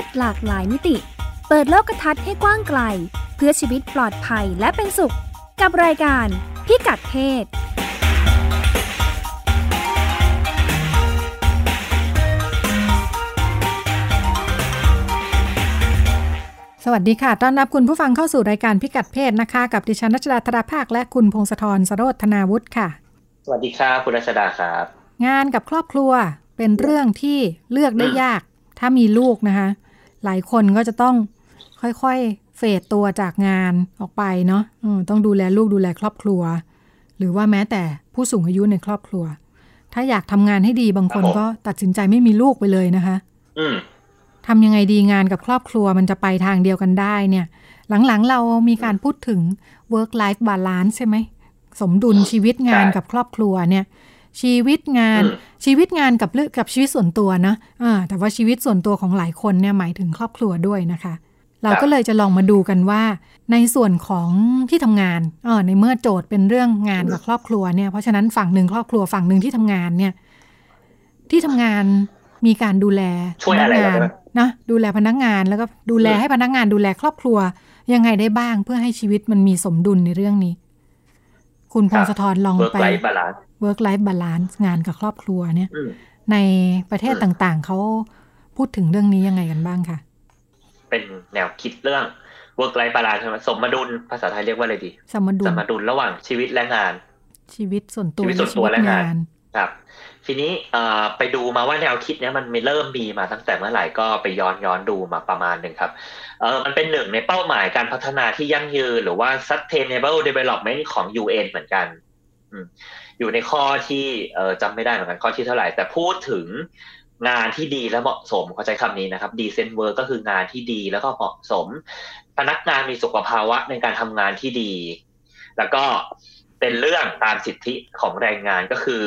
ศหลากหลายมิติ เปิดโลกทัศน์ให้กว้างไกล เพื่อชีวิตปลอดภัยและเป็นสุข กับรายการพิกัดเพศสวัสดีค่ะ ต้อนรับคุณผู้ฟังเข้าสู่รายการพิกัดเพศนะคะ กับดิฉันรัชดาธราภาค และคุณพงศธรสโรธนาวุฒิค่ะ สวัสดีครับคุณรัชดาครับ งานกับครอบครัวเป็นเรื่องที่เลือกได้ยาก ถ้ามีลูกนะคะ หลายคนก็จะต้องค่อยๆ เฟดตัวจากงานออกไปเนาะอืมต้องดูแลลูกดูแลครอบครัว หรือว่าแม้แต่ผู้สูงอายุในครอบครัว ถ้าอยากทำงานให้ดีบางคนครับผมก็ตัดสินใจไม่มีลูกไปเลยนะคะอืมทำยังไงดีงานกับครอบครัวมันจะไปทางเดียวกันได้เนี่ย หลังๆ เรามีการพูดถึง work life balance ใช่ไหม สมดุลชีวิตงานใช่กับครอบครัวเนี่ย ชีวิตงานอืมชีวิตงานกับเรื่องกับชีวิตส่วนตัวนะอ่าแต่ว่าชีวิตส่วนตัวของหลายคนเนี่ยหมายถึงครอบครัวด้วยนะคะ เราก็เลยจะลองมาดูกันว่า ในส่วนของที่ทำงานเออในเมื่อโจทย์เป็นเรื่องงานกับครอบครัวเนี่ยเพราะฉะนั้นฝั่งหนึ่งครอบครัวฝั่งหนึ่งที่ทำงานเนี่ย ที่ทำงานมีการดูแลช่วยพนัอะไรงาเรานได้ไหมนะดูแลพนักงานแล้วก็ดูแลอืมให้พนักงานดูแลครอบครัวยังไงได้บ้างเพื่อให้ชีวิตมันมีสมดุลในเรื่องนี้ คุณพงศธรลอง work ไป life balance work life balance งานกับครอบครัวเนี่ยอืมในประเทศอืมต่างๆ เขาพูดถึงเรื่องนี้ยังไงกันบ้างคะเป็นแนวคิดเรื่อง work life balance ใช่ไหมสมดุลภาษาไทยเรียกว่าอะไรดี สมดุล สมดุลระหว่างชีวิตและงาน ชีวิตส่วนตัวชีวิตส่วนตัวและงานครับ ทีนี้เอ่อไปดูมาว่าแนวคิดเนี้ยมันมีเริ่มมีมาตั้งแต่เมื่อไหร่ก็ไปย้อนย้อนดูมาประมาณหนึ่งครับเออมันเป็นหนึ่งในเป้าหมายการพัฒนาที่ยั่งยืน หรือว่า sustainable development ของ UN เหมือนกัน อยู่ในข้อที่เออจำไม่ได้เหมือนกันข้อที่เท่าไหร่ แต่พูดถึงงานที่ดีและเหมาะสมเขาใช้คำนี้นะครับ decent work ก็คืองานที่ดีแล้วก็เหมาะสม พนักงานมีสุขภาวะในการทำงานที่ดี แล้วก็เป็นเรื่องตามสิทธิของแรงงานก็คือ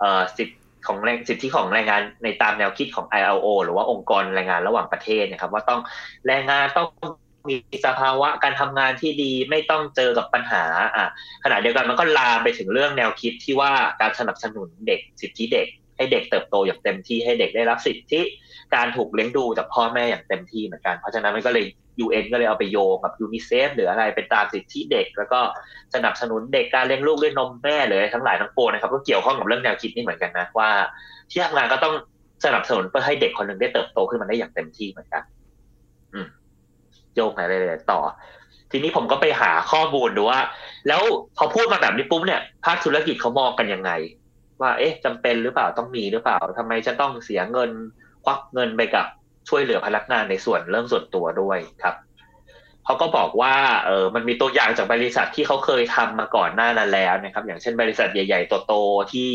เออสิทธิของแรงสิทธิของแรงงานในตามแนวคิดของ ILO หรือว่าองค์กรแรงงานระหว่างประเทศนะครับ ว่าต้องแรงงานต้อง มีสภาวะการทำงานที่ดีไม่ต้องเจอกับปัญหาอะขณะเดียวกันมันก็ลามไปถึงเรื่องแนวคิดที่ว่าการสนับสนุนเด็กสิทธิเด็ก ให้เด็กเติบโตอย่างเต็มที่ให้เด็กได้รับสิทธิการถูกเลี้ยงดูจากพ่อแม่อย่างเต็มที่เหมือนกัน เพราะฉะนั้นมันก็เลย UN ก็เลยเอาไปโยงกับยูนิเซฟหรืออะไรเป็นตามสิทธิเด็ก แล้วก็สนับสนุนเด็กการเลี้ยงลูกด้วยนมแม่หรืออะไรทั้งหลายทั้งปวงนะครับก็เกี่ยวข้องกับเรื่องแนวคิดนี้เหมือนกันนะว่าที่ทำงานก็ต้องสนับสนุนเพื่อให้เด็กคนหนึ่งได้เติบโตขึ้นมาได้อย่างเต็มที่เหมือนกันอ โยงอะไรเลยต่อ ทีนี้ผมก็ไปหาข้อมูลดูว่า แล้วพอพูดมาแบบนี้ปุ๊บเนี่ยภาคธุรกิจเขามองกันยังไง ว่า เอ๊ะจำเป็นหรือเปล่าต้องมีหรือเปล่าทำไมจะต้องเสียเงินควักเงินไปกับช่วยเหลือพนักงานในส่วนเรื่องส่วนตัวด้วยครับเขาก็บอกว่าเออมันมีตัวอย่างจากบริษัทที่เขาเคยทำมาก่อนหน้านั้นแล้วนะครับ อย่างเช่นบริษัทใหญ่ๆโตๆที่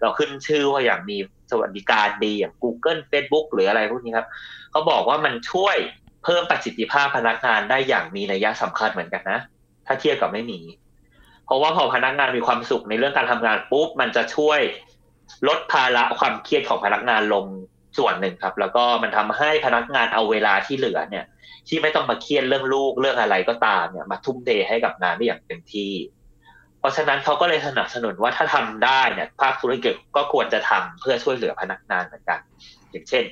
เราขึ้นชื่อว่าอย่างมีสวัสดิการดีอย่าง Google Facebook หรืออะไรพวกนี้ครับเขาบอกว่ามันช่วย เพิ่มประสิทธิภาพพนักงานได้อย่างมีนัยสำคัญเหมือนกันนะ ถ้าเทียบกับไม่มี เพราะว่าพอพนักงานมีความสุขในเรื่องการทำงานปุ๊บมันจะช่วยลดภาระความเครียดของพนักงานลงส่วนหนึ่งครับ แล้วก็มันทำให้พนักงานเอาเวลาที่เหลือเนี่ย ที่ไม่ต้องมาเครียดเรื่องลูกเรื่องอะไรก็ตามเนี่ย มาทุ่มเทให้กับงานได้อย่างเต็มที่ เพราะฉะนั้นเขาก็เลยสนับสนุนว่าถ้าทำได้เนี่ย ภาคธุรกิจก็ควรจะทำเพื่อช่วยเหลือพนักงานเหมือนกัน อย่างเช่น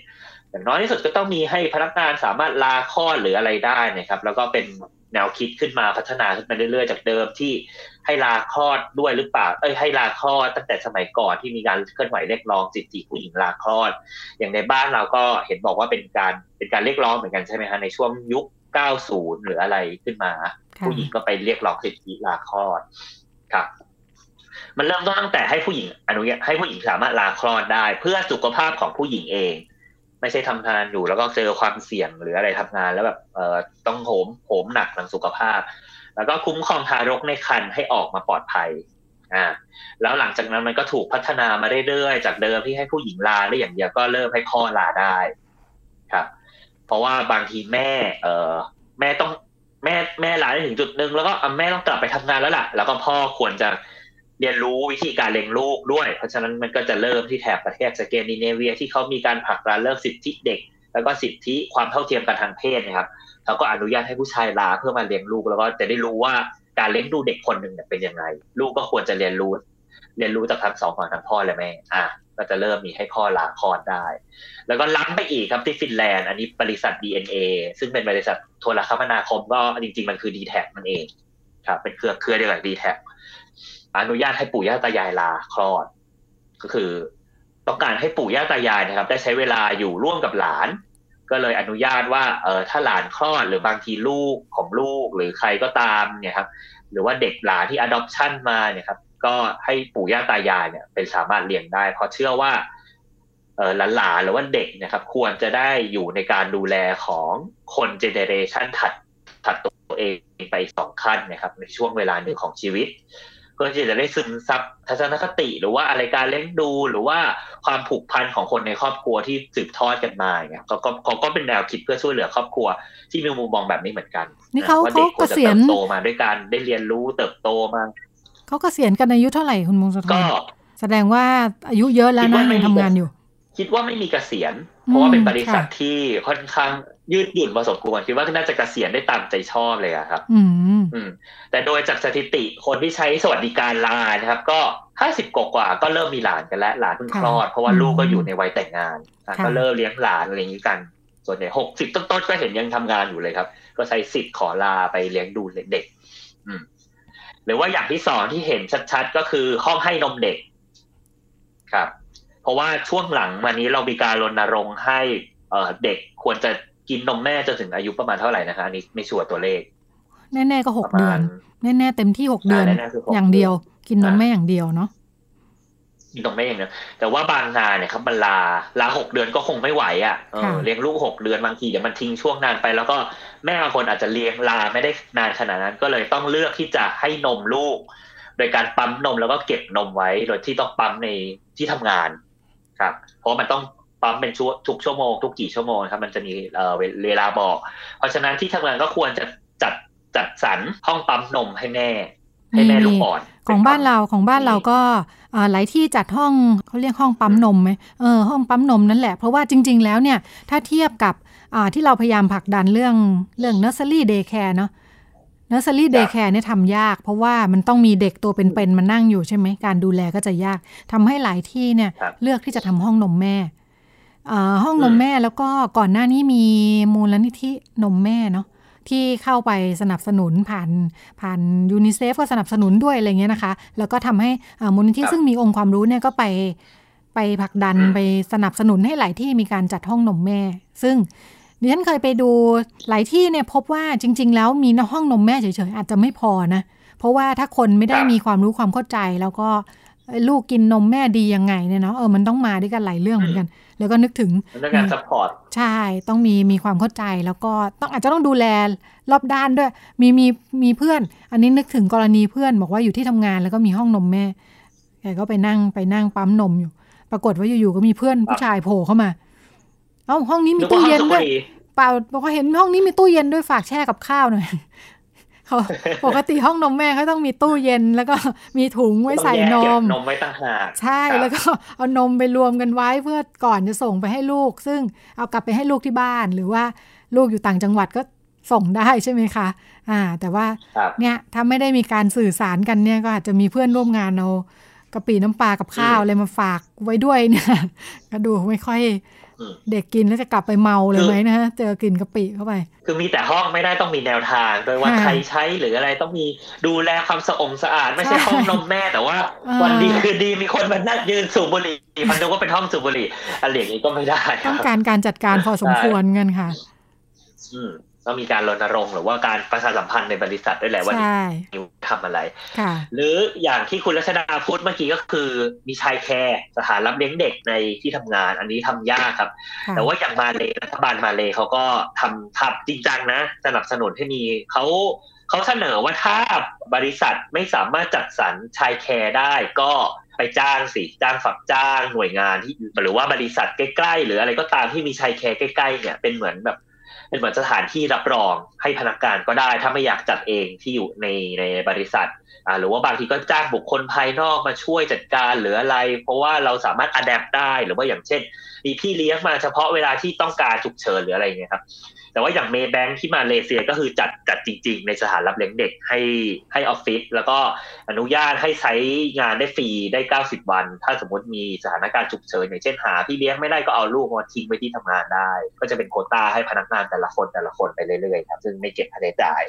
อย่างน้อยที่สุดก็ต้องมีให้พนักงานสามารถลาคลอดหรืออะไรได้นะครับ แล้วก็เป็นแนวคิดขึ้นมาพัฒนาขึ้นมาเรื่อยๆ จากเดิมที่ให้ลาคลอดด้วยหรือเปล่า เอ้ยให้ลาคลอดตั้งแต่สมัยก่อนที่มีการเคลื่อนไหวเรียกร้องสิทธิผู้หญิงลาคลอด อย่างในบ้านเราก็เห็นบอกว่าเป็นการเป็นการเรียกร้องเหมือนกันใช่ไหมฮะในช่วงยุค 90 หรืออะไรขึ้นมาค่ะผู้หญิงก็ไปเรียกร้องสิทธิลาคลอดครับมันเริ่มต้นตั้งแต่ให้ผู้หญิงอนุญาตให้ผู้หญิงสามารถลาคลอดได้ เพื่อสุขภาพของผู้หญิงเอง ไม่ใช่ทำงานอยู่แล้วก็เจอความเสี่ยงหรืออะไรทำงานแล้วแบบเอ่อต้องโหมโหมหนักทางสุขภาพ แล้วก็คุ้มครองทารกในครรภ์ให้ออกมาปลอดภัยอ่าแล้วหลังจากนั้นมันก็ถูกพัฒนามาเรื่อยๆจากเดิมที่ให้ผู้หญิงลาได้อย่างเดียวก็เริ่มให้พ่อลาได้ครับเพราะว่าบางทีแม่ เอ่อแม่ต้องแม่แม่ลาได้ถึงจุดหนึ่งแล้วก็แม่ต้องกลับไปทำงานแล้วล่ะ แล้วก็พ่อควรจะ เรียนรู้วิธีการเลี้ยงลูกด้วย เพราะฉะนั้นมันก็จะเริ่มที่แถบประเทศสแกนดิเนเวียที่เขามีการผลักดันเรื่องสิทธิเด็ก แล้วก็สิทธิความเท่าเทียมกันทางเพศนะครับเขาก็อนุญาตให้ผู้ชายลาเพื่อมาเลี้ยงลูกแล้วก็จะได้รู้ว่าการเลี้ยงดูเด็กคนหนึ่งเนี่ยเป็นยังไง ลูกก็ควรจะเรียนรู้ เรียนรู้จากทั้งสองฝั่งทั้งพ่อและแม่อะก็จะเริ่มมีให้พ่อลาคลอดได้ แล้วก็ล้ำไปอีกครับที่ฟินแลนด์ อันนี้บริษัท DNA ซึ่งเป็นบริษัทโทรคมนาคมก็จริง ๆ มันคือ d t แทมันเองครับเป็นเครือเครือเดียวกับ d t แท อนุญาตให้ปู่ย่าตายายลาคลอด ก็คือ ต้องการให้ปู่ย่าตายายนะครับ ได้ใช้เวลาอยู่ร่วมกับหลาน ก็เลยอนุญาตว่าเออถ้าหลานคลอดหรือบางทีลูกของลูกหรือใครก็ตามเนี่ยครับ หรือว่าเด็กหลานที่ adoption มาเนี่ยครับ ก็ให้ปู่ย่าตายายเนี่ย เป็นสามารถเลี้ยงได้ เพราะเชื่อว่าเออหลานๆหรือว่าเด็กนะครับ ควรจะได้อยู่ในการดูแลของคนเจเนเรชันถัดถัดตัวเองไปสองขั้นนะครับ ในช่วงเวลาหนึ่งของชีวิต เพื่อที่จะได้ซึมซับทัศนคติ หรือว่าอะไรการเลี้ยงดูหรือว่าความผูกพันของคนในครอบครัวที่สืบทอดกันมาเนี่ยเขาก็เขาก็เป็นแนวคิดเพื่อช่วยเหลือครอบครัว ที่มีมุมมองแบบนี้เหมือนกันนี่เขาว่าเขาเด็กคเกวรจะษียเติณบโตมาด้วยการได้เรียนรู้เติบโตมาเขาเกษียณกันอายุเท่าไหร่คุณมงคลทก็รแสดงว่าอายุเยอะแล้วคิดนะว่าไม่ยังทำงานอยู่ คิดว่าไม่มีเกษียณเพราะว่าเป็นบริษัทค่ะที่ค่อนข้าง ยืดหยุ่นพอสมควรคิดว่าน่าจะเกษียณได้ตามใจชอบเลยอะครับอืมอืมแต่โดยจากสถิติคนที่ใช้สวัสดิการลานะครับ ก็ห้าสิบกว่าๆก็เริ่มมีหลานกันแล้วหลานเพิ่งคลอด เพราะว่าลูกก็อยู่ในวัยแต่งงานอะค่ะก็เริ่มเลี้ยงหลานอะไรอย่างนี้กัน ส่วนใหญ่หกสิบต้นๆก็เห็นยังทำงานอยู่เลยครับ ก็ใช้สิทธิ์ขอลาไปเลี้ยงดูเด็กๆอืมหรือว่าอย่างที่สองที่เห็นชัดๆก็คือห้องให้นมเด็ก ครับ เพราะว่าช่วงหลังมานี้เรามีการรณรงค์ให้เอ่อเด็กควรจะ กินนมแม่จนถึงอายุประมาณเท่าไหร่นะคะอันนี้ไม่ชัวร์ตัวเลข แน่ๆก็หกประเดืมาอณนแน่ๆเต็มที่หกเดือนอ่าแน่ๆคือหกอย่างเดียว กินนมอ่าแม่อย่างเดียวเนาะกินนมแม่อย่างเดียวแต่ว่าบางงานเนี่ยครับมันลาลาหกเดือนก็คงไม่ไหวอะเออค่ะเลี้ยงลูกหกเดือนบางทีเดี๋ยวมันทิ้งช่วงนานไป แล้วก็แม่บางคนอาจจะเลี้ยงลาไม่ได้นานขนาดนั้น ก็เลยต้องเลือกที่จะให้นมลูก โดยการปั๊มนมแล้วก็เก็บนมไว้โดยที่ต้องปั๊มในที่ทำงานครับ เพราะมันต้อง ปั๊มเป็นช่วทุกชั่วโมงทุกกี่ชั่วโมงครับมันจะมีเอ่อเวเวลาบอก เพราะฉะนั้นที่ทำงานก็ควรจะจัดจัดสรรห้องปั๊มนมให้แม่ให้แม่ลูกอ่อนของบ้านเราของบ้านเราก็อ่าหลายที่จัดห้องเขาเรียกห้องปั๊มนมไหมเออห้องปั๊มนมนั่นแหละเพราะว่าจริง ๆ แล้วเนี่ยถ้าเทียบกับอ่าที่เราพยายามผลักดันเรื่องเรื่อง nursery daycare เนาะ nursery daycare เนี่ยทำยาก เพราะว่ามันต้องมีเด็กตัวเป็นๆมานั่งอยู่ใช่ไหมการดูแลก็จะยากทำให้หลายที่เนี่ยครับเลือกที่จะทำห้องนมแม่อ่า ห้องนมแม่แล้วก็ก่อนหน้านี้มีมูลนิธินมแม่เนาะที่เข้าไปสนับสนุนผ่านผ่านยูนิเซฟก็สนับสนุนด้วยอะไรเงี้ยนะคะ แล้วก็ทำให้อ่ามูลนิธิครับซึ่งมีองค์ความรู้เนี่ยก็ไปไปผลักดันอืมไปสนับสนุนให้หลายที่มีการจัดห้องนมแม่ ซึ่งดิฉันเคยไปดูหลายที่เนี่ยพบว่าจริง ๆ แล้วมีห้องนมแม่เฉยๆอาจจะไม่พอนะ เพราะว่าถ้าคนไม่ได้ครับมีความรู้ความเข้าใจแล้วก็เอ้ยลูกกินนมแม่ดียังไงเนี่ยเนาะเออมันต้องมาด้วยกันหลายเรื่องเหมือนกัน แล้วก็นึกถึงเรื่องการ support ใช่ต้องมีมีความเข้าใจแล้วก็ต้องอาจจะต้องดูแลรอบด้านด้วย มีมีมีเพื่อน อันนี้นึกถึงกรณีเพื่อนบอกว่าอยู่ที่ทำงานแล้วก็มีห้องนมแม่แกก็ไปนั่งไปนั่งปั๊มนมอยู่ ปรากฏว่าอยู่ๆก็มีเพื่อนผู้ชายโผล่เข้ามา เอ้าห้องนี้มีนึกว่าห้องสูบด้บุวยหรี่เปล่าบอกว่าเห็นห้องนี้มีตู้เย็นด้วยฝากแช่กับข้าวหน่อย เขาปกติห้องนมแม่เขาต้องมีตู้เย็น แล้วก็มีถุงไว้ใส่นม ต้องแยกเก็บนมไว้ต่างหากใช่ครับแล้วก็เอานมไปรวมกันไว้เพื่อก่อนจะส่งไปให้ลูก ซึ่งเอากลับไปให้ลูกที่บ้าน หรือว่าลูกอยู่ต่างจังหวัดก็ส่งได้ใช่ไหมคะ อ่า แต่ว่าครับเนี่ยถ้าไม่ได้มีการสื่อสารกันเนี่ยก็อาจจะมีเพื่อนร่วมงานเอากะปิน้ำปลากับข้าวอืมอะไรมาฝากไว้ด้วยเนี่ยก็ดูไม่ค่อยอืม เด็กกินแล้วจะกลับไปเมาเลยไหมนะฮะเจอกลิ่นกะปิเข้าไป คือมีแต่ห้องไม่ได้ต้องมีแนวทางโดยว่าค่ะใครใช้หรืออะไรต้องมีดูแลความสะองสะอาด ไม่ใช่ใช่ห้องนมแม่แต่ว่าอ่า วันดีคือดีมีคนมานั่งยืนสูบบุหรี่มันนึกว่าเป็นห้องสูบบุหรี่อะไรอย่างนี้ก็ไม่ได้คต้รัองบการการจัดการพอสมควรกันค่ะ อืมต้องมีการรณรงค์หรือว่าการประชาสัมพันธ์ในบริษัทด้วยแหละว่าใช่นิวทำอะไรค่ะหรืออย่างที่คุณรัชดาพูดเมื่อกี้ก็คือมีชายแคร์สถานรับเลี้ยงเด็กในที่ทำงาน อันนี้ทำยากครับค่ะแต่ว่าอย่างมาเลรัฐบาลมาเลเขาก็ทำทับจริงจังนะ สนับสนุนให้มีเขาเขาเสนอว่าถ้าบริษัทไม่สามารถจัดสรรชายแคร์ได้ก็ไปจ้างสิจ้างฝักจ้างหน่วยงานที่หรือว่าบริษัทใกล้ๆ หรืออะไรก็ตามที่มีชายแคร์ใกล้ๆเนี่ยเป็นเหมือนแบบ เป็นเหมือนสถานที่รับรองให้พนักงานก็ได้ ถ้าไม่อยากจัดเองที่อยู่ในในบริษัท อ่าหรือว่าบางทีก็จ้างบุคคลภายนอกมาช่วยจัดการหรืออะไร เพราะว่าเราสามารถอัดแอปได้หรือว่าอย่างเช่น มีพี่เลี้ยงมาเฉพาะเวลาที่ต้องการฉุกเฉินหรืออะไรเงี้ยครับ แต่ว่าอย่างเมย์แบงค์ที่มาเลเซียก็คือจัดจัดจริง ๆ ในสถานรับเลี้ยงเด็กให้ให้ออฟฟิศแล้วก็อนุญาตให้ใช้งานได้ฟรีได้ 90 วัน ถ้าสมมติมีสถานการณ์ฉุกเฉินอย่างเช่นหาพี่เลี้ยงไม่ได้ก็เอาลูกมาทิ้งไว้ที่ทำงานได้ ก็จะเป็นโคต้าให้พนักงานแต่ละคนแต่ละคนไปเรื่อยๆครับซึ่งไม่เก็บค่าใช้จ่าย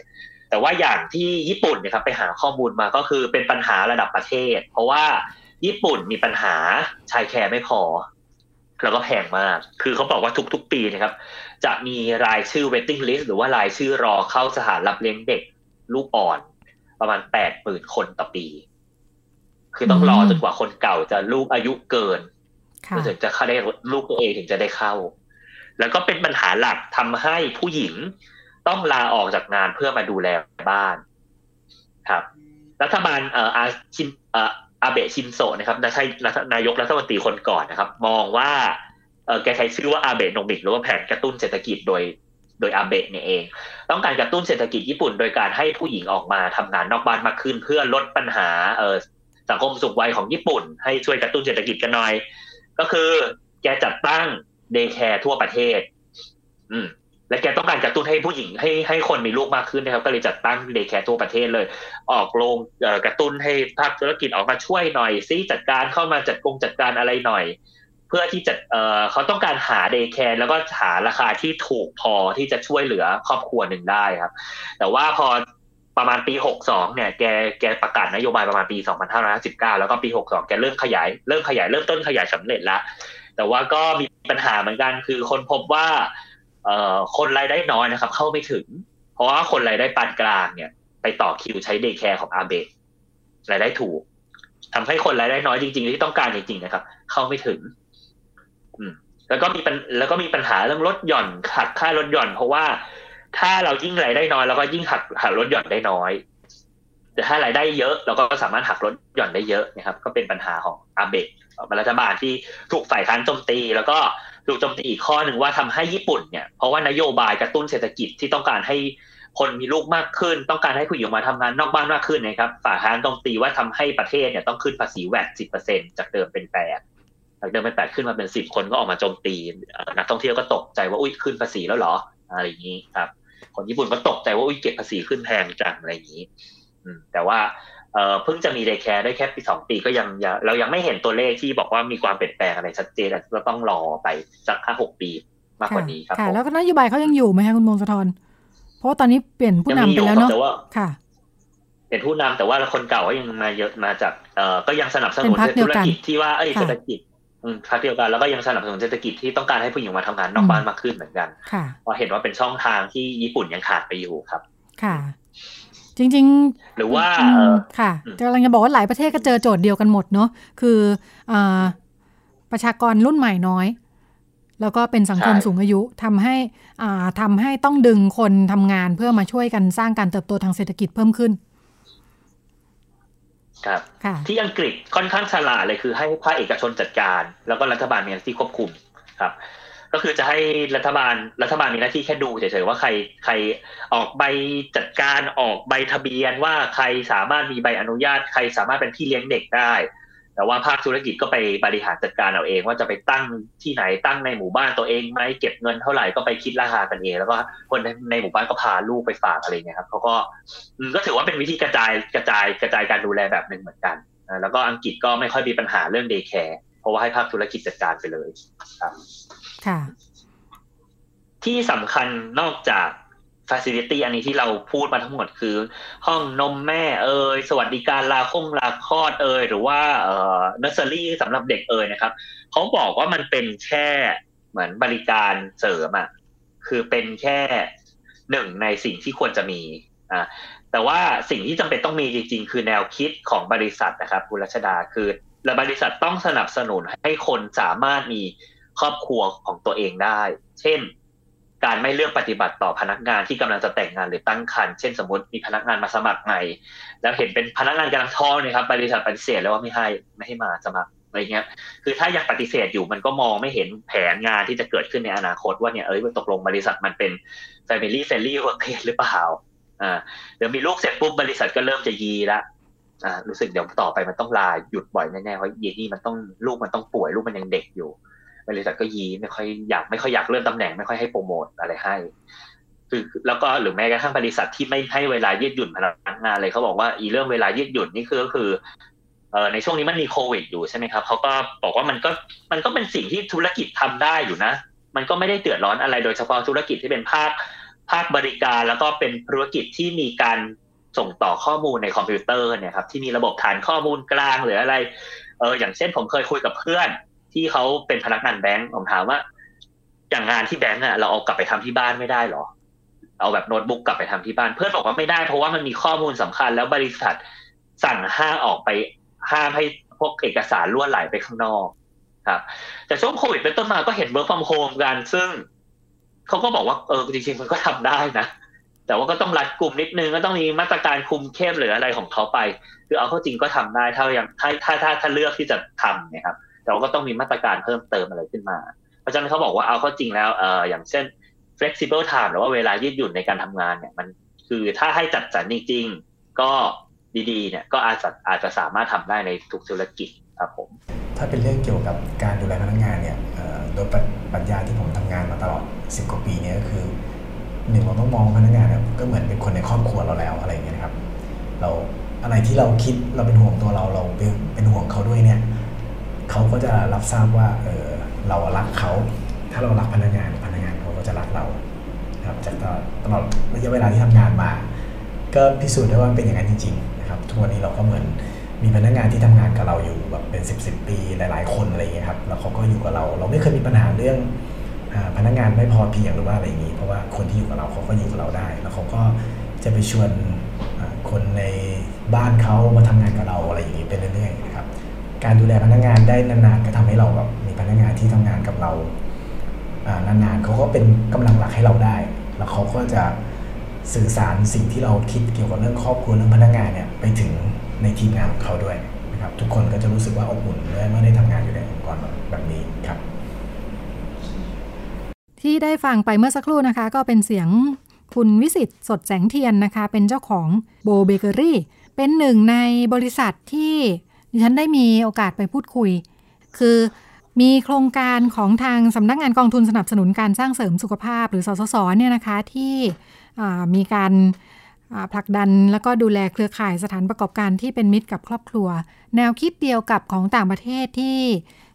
แต่ว่าอย่างที่ญี่ปุ่นเนี่ยครับไปหาข้อมูลมาก็คือเป็นปัญหาระดับประเทศ เพราะว่าญี่ปุ่นมีปัญหาชายแคร์ไม่พอแล้วก็แพงมาก คือเขาบอกว่าทุกๆปีนะครับ จะมีรายชื่อ waiting list หรือว่ารายชื่อรอเข้าสถานรับเลี้ยงเด็กลูกอ่อน ประมาณแปดหมื่นคนต่อปี คือต้องรอจนกว่าคนเก่าจะลูกอายุเกินถึงจะเข้าได้ลูกตัวเองถึงจะได้เข้า แล้วก็เป็นปัญหาหลักทำให้ผู้หญิง ต้องลาออกจากงานเพื่อมาดูแลบ้านครับ รัฐบาลเอ่ออาชินเอ่ออาเบะชินโซนะครับนายนายกรัฐมนตรีคนก่อนนะครับ มองว่าเออแกใช้ชื่อว่าอาเบะโนมิกหรือว่าแผนกระตุ้นเศรษฐกิจโดยโดยอาเบะเนี่ยเอง ต้องการกระตุ้นเศรษฐกิจญี่ปุ่น โดยการให้ผู้หญิงออกมาทำงานนอกบ้านมากขึ้น เพื่อลดปัญหาเออสังคมสูงวัยของญี่ปุ่น ให้ช่วยกระตุ้นเศรษฐกิจกันหน่อย ก็คือแกจัดตั้ง day care ทั่วประเทศ อืม และแกต้องการกระตุ้นให้ผู้หญิงให้ให้คนมีลูกมากขึ้นนะครับ ก็เลยจัดตั้ง day care ทั่วประเทศเลย ออกโรงกระตุ้นให้ภาคธุรกิจออกมาช่วยหน่อยซิจัดการเข้ามาจัดกงจัดการอะไรหน่อย เพื่อที่จะเเขาต้องการหา day care แล้วก็หาราคาที่ถูกพอที่จะช่วยเหลือครอบครัวหนึ่งได้ครับ แต่ว่าพอประมาณปี 62 เนี่ย แก แกประกาศนโยบายประมาณปี 2519แล้วก็ปี 62 แกเริ่มขยาย เริ่มขยาย เริ่มต้นขยายสำเร็จแล้ว แต่ว่าก็มีปัญหาเหมือนกัน คือคนพบว่า คนรายได้น้อยนะครับ เข้าไม่ถึง เพราะว่าคนรายได้ปานกลางเนี่ย ไปต่อคิวใช้เดย์แคร์ของอาเบะรายได้ถูกทำให้คนรายได้น้อยจริง ๆ ที่ต้องการจริง ๆ นะครับ เข้าไม่ถึง อืม แล้วก็มีปัญแล้วก็มีปัญหาเรื่องลดหย่อนหักค่าลดหย่อน เพราะว่าถ้าเรายิ่งรายได้น้อยเราก็ยิ่งหักหักลดหย่อนได้น้อย แต่ถ้ารายได้เยอะ เราก็สามารถหักลดหย่อนได้เยอะนะครับ ก็เป็นปัญหาของอาเบะรัฐบาลที่ถูกฝ่ายค้านโจมตี แล้วก็ ถูกโจมตีอีกข้อหนึ่งว่าทำให้ญี่ปุ่นเนี่ยเพราะว่านโยบายกระตุ้นเศรษฐกิจที่ต้องการให้คนมีลูกมากขึ้น ต้องการให้ผู้หญิงมาทำงานนอกบ้านมากขึ้นนะครับฝ่ายค้านโจมตีว่าทำให้ประเทศเนี่ยต้องขึ้นภาษีแวดสิบเปอร์เซ็นจากเดิมเป็นแปดจากเดิมเป็นแปดขึ้นมาเป็นสิบคนก็ออกมาโจมตีนักท่องเที่ยวก็ตกใจว่าอุ้ยขึ้นภาษีแล้วเหรออะไรอย่างนี้ครับ คนญี่ปุ่นก็ตกใจว่าอุ้ยเก็บภาษีขึ้นแพงจังอะไรอย่างนี้แต่ว่า เพิ่งจะมี day care ได้แค่ปีสองปีก็ยังเรายังไม่เห็นตัวเลขที่บอกว่ามีความเปลี่ยนแปลงอะไรชัดเจนเราต้องรอไปสักห้าหกปีมากกว่านี้ครับค่ะแล้วก็นโยบายเขายังอยู่ไหมคะคุณมงคลทรเพราะว่าตอนนี้เปลี่ยนผู้นำไปแล้วเนาะค่ะเป็นผู้นำแต่ว่าคนเก่าก็ยังมาเยอะมาจากเอ่อก็ยังสนับสนุนธุรกิจที่ว่าเอ้ยเศรษฐกิจพรรคเดียวกันแล้วก็ยังสนับสนุนเศรษฐกิจที่ต้องการให้ผู้หญิงมาทำงานนอกบ้านมากขึ้นเหมือนกันเพราะเห็นว่าเป็นช่องทางที่ญี่ปุ่นยังขาดไปอยู่ครับ ค่ะ จริง ๆ หรือว่าค่ะกำลังจะบอกว่าหลายประเทศก็เจอโจทย์เดียวกันหมดเนาะคืออประชากรรุ่นใหม่น้อย แล้วก็เป็นสังคมสูงอายุทำให้ทำให้ต้องดึงคนทำงานเพื่อมาช่วยกันสร้างการเติบโตทางเศรษฐกิจเพิ่มขึ้นครับที่อังกฤษค่อนข้างฉลาดเลยคือให้ภาคเอกชนจัดการ แล้วก็รัฐบาลมีหน้าที่ควบคุมครับ ก็คือจะให้รัฐบาลรัฐบาลมีหน้าที่แค่ดูเฉยๆว่าใครใครออกใบจัดการออกใบทะเบียนว่าใครสามารถมีใบอนุญาต ใครสามารถเป็นพี่เลี้ยงเด็กได้ แต่ว่าภาคธุรกิจก็ไปบริหารจัดการเอาเอง ว่าจะไปตั้งที่ไหนตั้งในหมู่บ้านตัวเองไหมเก็บเงินเท่าไหร่ก็ไปคิดราคากันเอง แล้วก็คนในหมู่บ้านก็พาลูกไปฝากอะไรเงี้ยครับเขาก็ก็ถือว่าเป็นวิธีกระจายกระจายกระจายการดูแลแบบหนึ่งเหมือนกันแล้วก็อังกฤษก็ไม่ค่อยมีปัญหาเรื่องเดย์แคร์เพราะว่าให้ภาคธุรกิจจัดการไปเลยครับ ค่ะ ที่สำคัญนอกจากฟ a ซิลิตี้อันนี้ที่เราพูดมาทั้งหมดคือ ห้องนมแม่เอ่ยสวัสดิการลาคลงลาคลอดเอ่ยหรือว่าเอ่อนอร์เซอรี่สำหรับเด็กเอ่ยนะครับเขาบอกว่ามันเป็นแค่เหมือนบริการเสริมอะคือเป็นแค่หนึ่งในสิ่งที่ควรจะมีอ่าแต่ว่าสิ่งที่จำเป็นต้องมีจริงๆ คือแนวคิดของบริษัทนะครับคุณรัชดาคือและบริษัทต้องสนับสนุนให้คนสามารถมี ครอบครัวของตัวเองได้ เช่น การไม่เลือกปฏิบัติต่อพนักงานที่กำลังจะแต่งงานหรือตั้งครรภ์เช่นสมมติมีพนักงานมาสมัครใหม่ แล้วเห็นเป็นพนักงานกำลังท้องเนี่ยครับบริษัทปฏิเสธแล้วว่าไม่ให้ไม่ให้มาสมัครอะไรเงี้ย คือถ้ายังปฏิเสธอยู่มันก็มองไม่เห็นแผนงานที่จะเกิดขึ้นในอนาคตว่าเนี่ยเอ้ยตกลงบริษัทมันเป็น family friendly workplace หรือเปล่าอ่าเดี๋ยวมีลูกเสร็จปุ๊บบริษัทก็เริ่มจะยีละอ่ารู้สึกเดี๋ยวต่อไปมันต้องลาหยุดบ่อยแน่ๆเพราะยีนี่มันต้องลูกมันต้องป่วยลูกมันยังเด็กอยู่ บริษัทก็ยีไม่ค่อยอยากไม่ค่อยอยากเลื่อนตำแหน่งไม่ค่อยให้โปรโมทอะไรให้ คือแล้วก็หรือแม้กระทั่งบริษัทที่ไม่ให้เวลายืดหยุ่นพนักงานเลยเขาบอกว่าอีเรื่องเวลายืดหยุ่นนี่คือก็คือเออในช่วงนี้มันมีโควิดอยู่ใช่ไหมครับเขาก็บอกว่ามันก็มันก็เป็นสิ่งที่ธุรกิจทำได้อยู่นะ มันก็ไม่ได้เดือดร้อนอะไรโดยเฉพาะธุรกิจที่เป็นภาคภาคบริการแล้วก็เป็นธุรกิจที่มีการส่งต่อข้อมูลในคอมพิวเตอร์เนี่ยครับที่มีระบบฐานข้อมูลกลางหรืออะไรเอออย่างเช่นผมเคยคุยกับเพื่อน ที่เขาเป็นพนักงานแบงก์ผมถามว่า อย่างงานที่แบงก์อะเราเอากลับไปทำที่บ้านไม่ได้หรอ เอาแบบโน้ตบุ๊กกลับไปทำที่บ้าน เพื่อนบอกว่าไม่ได้เพราะว่ามันมีข้อมูลสำคัญ แล้วบริษัทสั่งห้ามออกไปห้ามให้พวกเอกสารรั่วไหลไปข้างนอกครับ แต่ช่วงโควิดเป็นต้นมาก็เห็น work from home กัน ซึ่งเขาก็บอกว่าเออจริงๆมันก็ทำได้นะแต่ว่าก็ต้องรัดกลุ่มนิดนึงก็ต้องมีมาตรการคุมเข้มหรืออะไรของเขาไป คือเอาเข้าจริงก็ทำได้ถ้ายังถ้าถ้าถ้าถ้าเลือกที่จะทำนะครับ แต่ว่าก็ต้องมีมาตรการเพิ่มเติมอะไรขึ้นมา เพราะฉะนั้นเขาบอกว่าเอาเข้าจริงแล้วเอออย่างเช่น flexible time หรือว่าเวลายืดหยุ่นในการทำงานเนี่ยมันคือถ้าให้จัดสรรจริงๆ ก็ดีๆเนี่ยก็อาจจะอาจจะสามารถทำได้ในทุกธุรกิจครับผมถ้าเป็นเรื่องเกี่ยวกับการดูแลพนักงานเนี่ยโดยปรัชญาที่ผมทำงานมาตลอด 10 กว่าปีเนี่ยก็คือหนึ่งเราต้องมองพนักงานเนี่ยก็เหมือนเป็นคนในครอบครัวเราแล้วอะไรอย่างเงี้ยครับ เราอะไรที่เราคิดเราเป็นห่วงตัวเราเราเป็นห่วงเขาด้วยเนี่ย เขาก็จะรับทราบว่าเออเรารักเขา ถ้าเรารักพนักงานพนักงานเขาก็จะรักเราครับจากตลอดระยะเวลาที่ทำงานมา ก็พิสูจน์ได้ว่าเป็นอย่างนั้นจริงๆนะครับทุกวันนี้เราก็เหมือนมีพนักงานที่ทำงานกับเราอยู่แบบเป็น 10บสปีหลาย ๆ คนอะไรอย่างเงี้ยครับแล้วเขาก็อยู่กับเรา เราไม่เคยมีปัญหาเรื่องพนักงานไม่พอเพียงหรือว่าอะไรอย่างนี้ เพราะว่าคนที่อยู่กับเราเขาก็อยู่กับเราได้ แล้วเขาก็จะไปชวนคนในบ้านเขามาทำงานกับเราอะไรอย่างนี้ไปเรื่อยๆนะครับ การดูแลพนักงานได้นานๆ ก็ทำให้เราแบบมีพนักงานที่ทำงานกับเรานานๆเขาก็เป็นกำลังหลักให้เราได้ แล้วเขาก็จะสื่อสารสิ่งที่เราคิดเกี่ยวกับเรื่องครอบครัวเรื่องพนักงานเนี่ยไปถึงในทีมงานของเขาด้วยนะครับ ทุกคนก็จะรู้สึกว่าอบอุ่นเมื่อได้ทำงานอยู่ในองค์กรแบบนี้ครับ ที่ได้ฟังไปเมื่อสักครู่นะคะ ก็เป็นเสียงคุณวิสิตสดแสงเทียนนะคะ เป็นเจ้าของโบเบเกอรี่เป็นหนึ่งในบริษัทที่ ดิฉันได้มีโอกาสไปพูดคุย คือมีโครงการของทางสำนักงานกองทุนสนับสนุนการสร้างเสริมสุขภาพ หรือสสสเนี่ยนะคะที่มีการผลักดันแล้วก็ดูแลเครือข่ายสถานประกอบการที่เป็นมิตรกับครอบครัว แนวคิดเดียวกับของต่างประเทศที่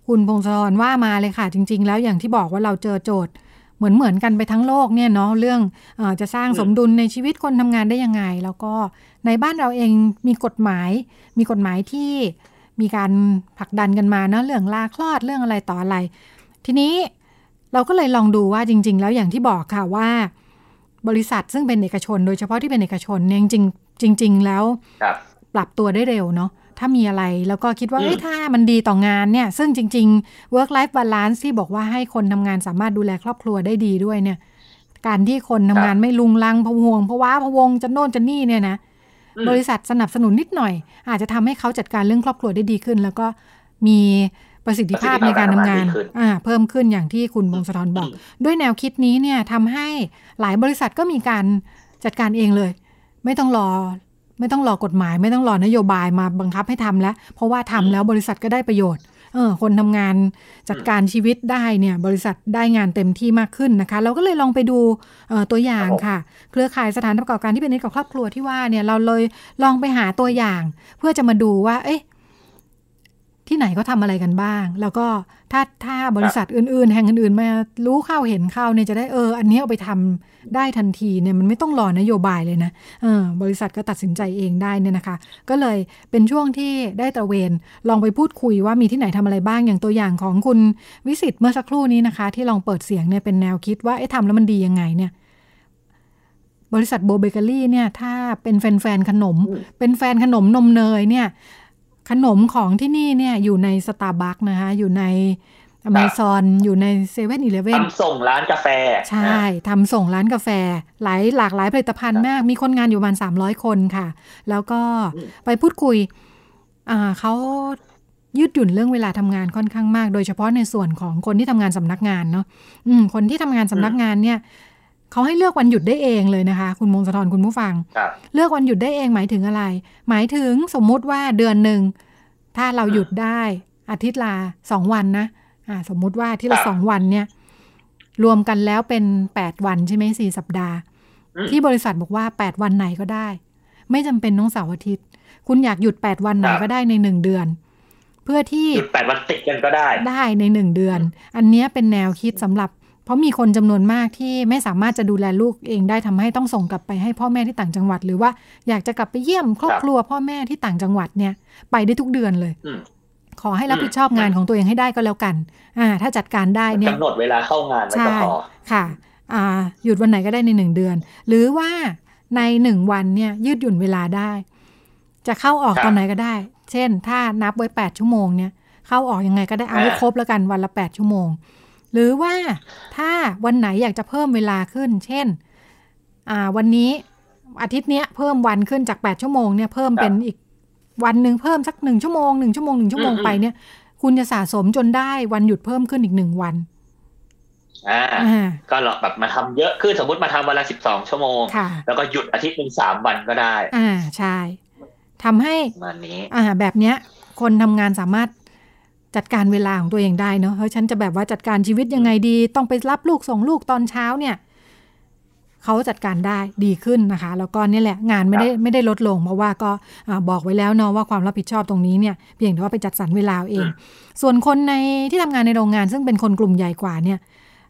คุณพงศธรว่ามาเลยค่ะ จริง ๆ แล้วอย่างที่บอกว่าเราเจอโจทย์เหมือนเหมือนกันไปทั้งโลกเนี่ยเนาะเรื่องอจะสร้างสมดุลในชีวิตคนทำงานได้ยังไง แล้วก็ ในบ้านเราเองมีกฎหมาย มีกฎหมายที่มีการผลักดันกันมาเนาะเรื่องลาคลอดเรื่องอะไรต่ออะไร ทีนี้เราก็เลยลองดูว่าจริง ๆ แล้วอย่างที่บอกค่ะว่า บริษัทซึ่งเป็นเอกชน โดยเฉพาะที่เป็นเอกชนเนี่ยจริงจริง ๆ แล้วปรับตัวได้เร็วเนาะถ้ามีอะไรแล้วก็คิดว่าเฮ้ยถ้ามันดีต่องานเนี่ย ซึ่งจริง ๆ work life balance ที่บอกว่าให้คนทำงานสามารถดูแลครอบครัวได้ดีด้วยเนี่ย การที่คนทำงานไม่ลุงลังพะวงเพราะว่าพะวงจะโน่นจะนี่เนี่ยนะ บริษัทสนับสนุนนิดหน่อย อาจจะทำให้เขาจัดการเรื่องครอบครัวได้ดีขึ้น แล้วก็มีประสิทธิภาพในการทำงานเพิ่มขึ้นอย่างที่คุณบงสะทอนบอก ด้วยแนวคิดนี้เนี่ยทำให้หลายบริษัทก็มีการจัดการเองเลย ไม่ต้องรอไม่ต้องรอกฎหมาย ไม่ต้องรอนโยบายมาบังคับให้ทำแล้ว เพราะว่าทำแล้วบริษัทก็ได้ประโยชน์ เออคนทำงานจัดการชีวิตได้เนี่ยบริษัทได้งานเต็มที่มากขึ้นนะคะ เราก็เลยลองไปดูตัวอย่างค่ะ เครือข่ายสถานประกอบการที่เป็นนิตกับครอบครัวที่ว่าเนี่ยเราเลยลองไปหาตัวอย่าง เพื่อจะมาดูว่าเอ๊ะ ที่ไหนก็ทำอะไรกันบ้าง แล้วก็ถ้าถ้าบริษัทอื่นๆ แห่งอื่นๆมารู้เข้าเห็นเข้าเนี่ยจะได้เออ อันนี้เอาไปทำได้ทันทีเนี่ยมันไม่ต้องรอนโยบายเลยนะเออบริษัทก็ตัดสินใจเองได้เนี่ยนะคะ ก็เลยเป็นช่วงที่ได้ตระเวน ลองไปพูดคุยว่ามีที่ไหนทำอะไรบ้างอย่างตัวอย่างของคุณวิสิตเมื่อสักครู่นี้นะคะ ที่ลองเปิดเสียงเนี่ยเป็นแนวคิดว่าไอ้ทำแล้วมันดียังไงเนี่ยบริษัทโบเบเกอรี่เนี่ยถ้าเป็นแฟนๆขนม เป็นแฟนขนมนมเนยเนี่ย ขนมของที่นี่เนี่ยอยู่ในสตาร์บัคนะคะ อยู่ในอเมซอนอยู่ใน7-Eleven ทำส่งร้านกาแฟ ใช่ทำส่งร้านกาแฟ หลายหลากหลายผลิตภัณฑ์มาก มีคนงานอยู่ประมาณสามร้อยคนค่ะ แล้วก็ไปพูดคุยอ่าเขายืดหยุ่นเรื่องเวลาทำงานค่อนข้างมาก โดยเฉพาะในส่วนของคนที่ทำงานสำนักงานเนาะอืมคนที่ทำงานสำนักงานเนี่ย เขาให้เลือกวันหยุดได้เองเลยนะคะ คุณมงคลธรคุณผู้ฟังครับเลือกวันหยุดได้เองหมายถึงอะไร หมายถึงสมมุติว่าเดือนหนึ่งถ้าเราหยุดได้อาทิตย์ละสองวันนะอ่าสมมุติว่าอาที่ละครับสองวันเนี่ย รวมกันแล้วเป็นแปดวันใช่ไหมสี่สัปดาห์อืมที่บริษัทบอกว่าแปดวันไหนก็ได้ ไม่จำเป็นต้องเสาร์อาทิตย์ คุณอยากหยุดแปดวันไหนครับก็ได้ในหนึ่งเดือน เพื่อที่หยุดแปดวันติดกันก็ได้ได้ในหนึ่งเดือน อันเนี้ยเป็นแนวคิดสำหรับ เพราะมีคนจำนวนมากที่ไม่สามารถจะดูแลลูกเองได้ทำให้ต้องส่งกลับไปให้พ่อแม่ที่ต่างจังหวัด หรือว่าอยากจะกลับไปเยี่ยมครอบครับครัวพ่อแม่ที่ต่างจังหวัดเนี่ย ไปได้ทุกเดือนเลยอืมขอให้รับผิดชอบงานของตัวเองให้ได้ก็แล้วกัน อ่า ถ้าจัดการได้เนี่ยกำหนดเวลาเข้างานไว้ใช่ก็พอค่ะ อ่า หยุดวันไหนก็ได้ในหนึ่งเดือน หรือว่าในหนึ่งวันเนี่ยยืดหยุ่นเวลาได้ จะเข้าออกครับตอนไหนก็ได้ เช่น ถ้านับไว้แปดชั่วโมงเนี่ย เข้าออกยังไงก็ได้เอาให้อ่าครบแล้วกันวันละแปดชั่วโมง หรือว่าถ้าวันไหนอยากจะเพิ่มเวลาขึ้น เช่นอ่าวันนี้อาทิตย์เนี้ยเพิ่มวันขึ้นจากแปดชั่วโมงเนี่ยเพิ่มเป็นอีกวันหนึ่งเพิ่มสักหนึ่งชั่วโมงหนึ่งชั่วโมงหนึ่งชั่วโมงไปเนี่ย คุณจะสะสมจนได้วันหยุดเพิ่มขึ้นอีกหนึ่งวันอ่าอ่าก็เราแบบมาทำเยอะขึ้นสมมติมาทำวันละสิบสองชั่วโมงค่ะแล้วก็หยุดอาทิตย์หนึ่งสามวันก็ได้ อ่าใช่ทำให้ประมาณนี้อ่าแบบเนี้ย คนทำงานสามารถ จัดการเวลาของตัวเองได้เนาะเฮ้ยฉันจะแบบว่าจัดการชีวิตยังไงดี ต้องไปรับลูกส่งลูกตอนเช้าเนี่ยเขาจัดการได้ดีขึ้นนะคะ แล้วก็เนี่ยแหละงานไม่ได้ไม่ได้ลดลง เพราะว่าก็อ่าบอกไว้แล้วเนาะว่าความรับผิดชอบตรงนี้เนี่ยเพียงแต่ว่าไปจัดสรรเวลาเอาเองส่วนคนในที่ทำงานในโรงงานซึ่งเป็นคนกลุ่มใหญ่กว่าเนี่ย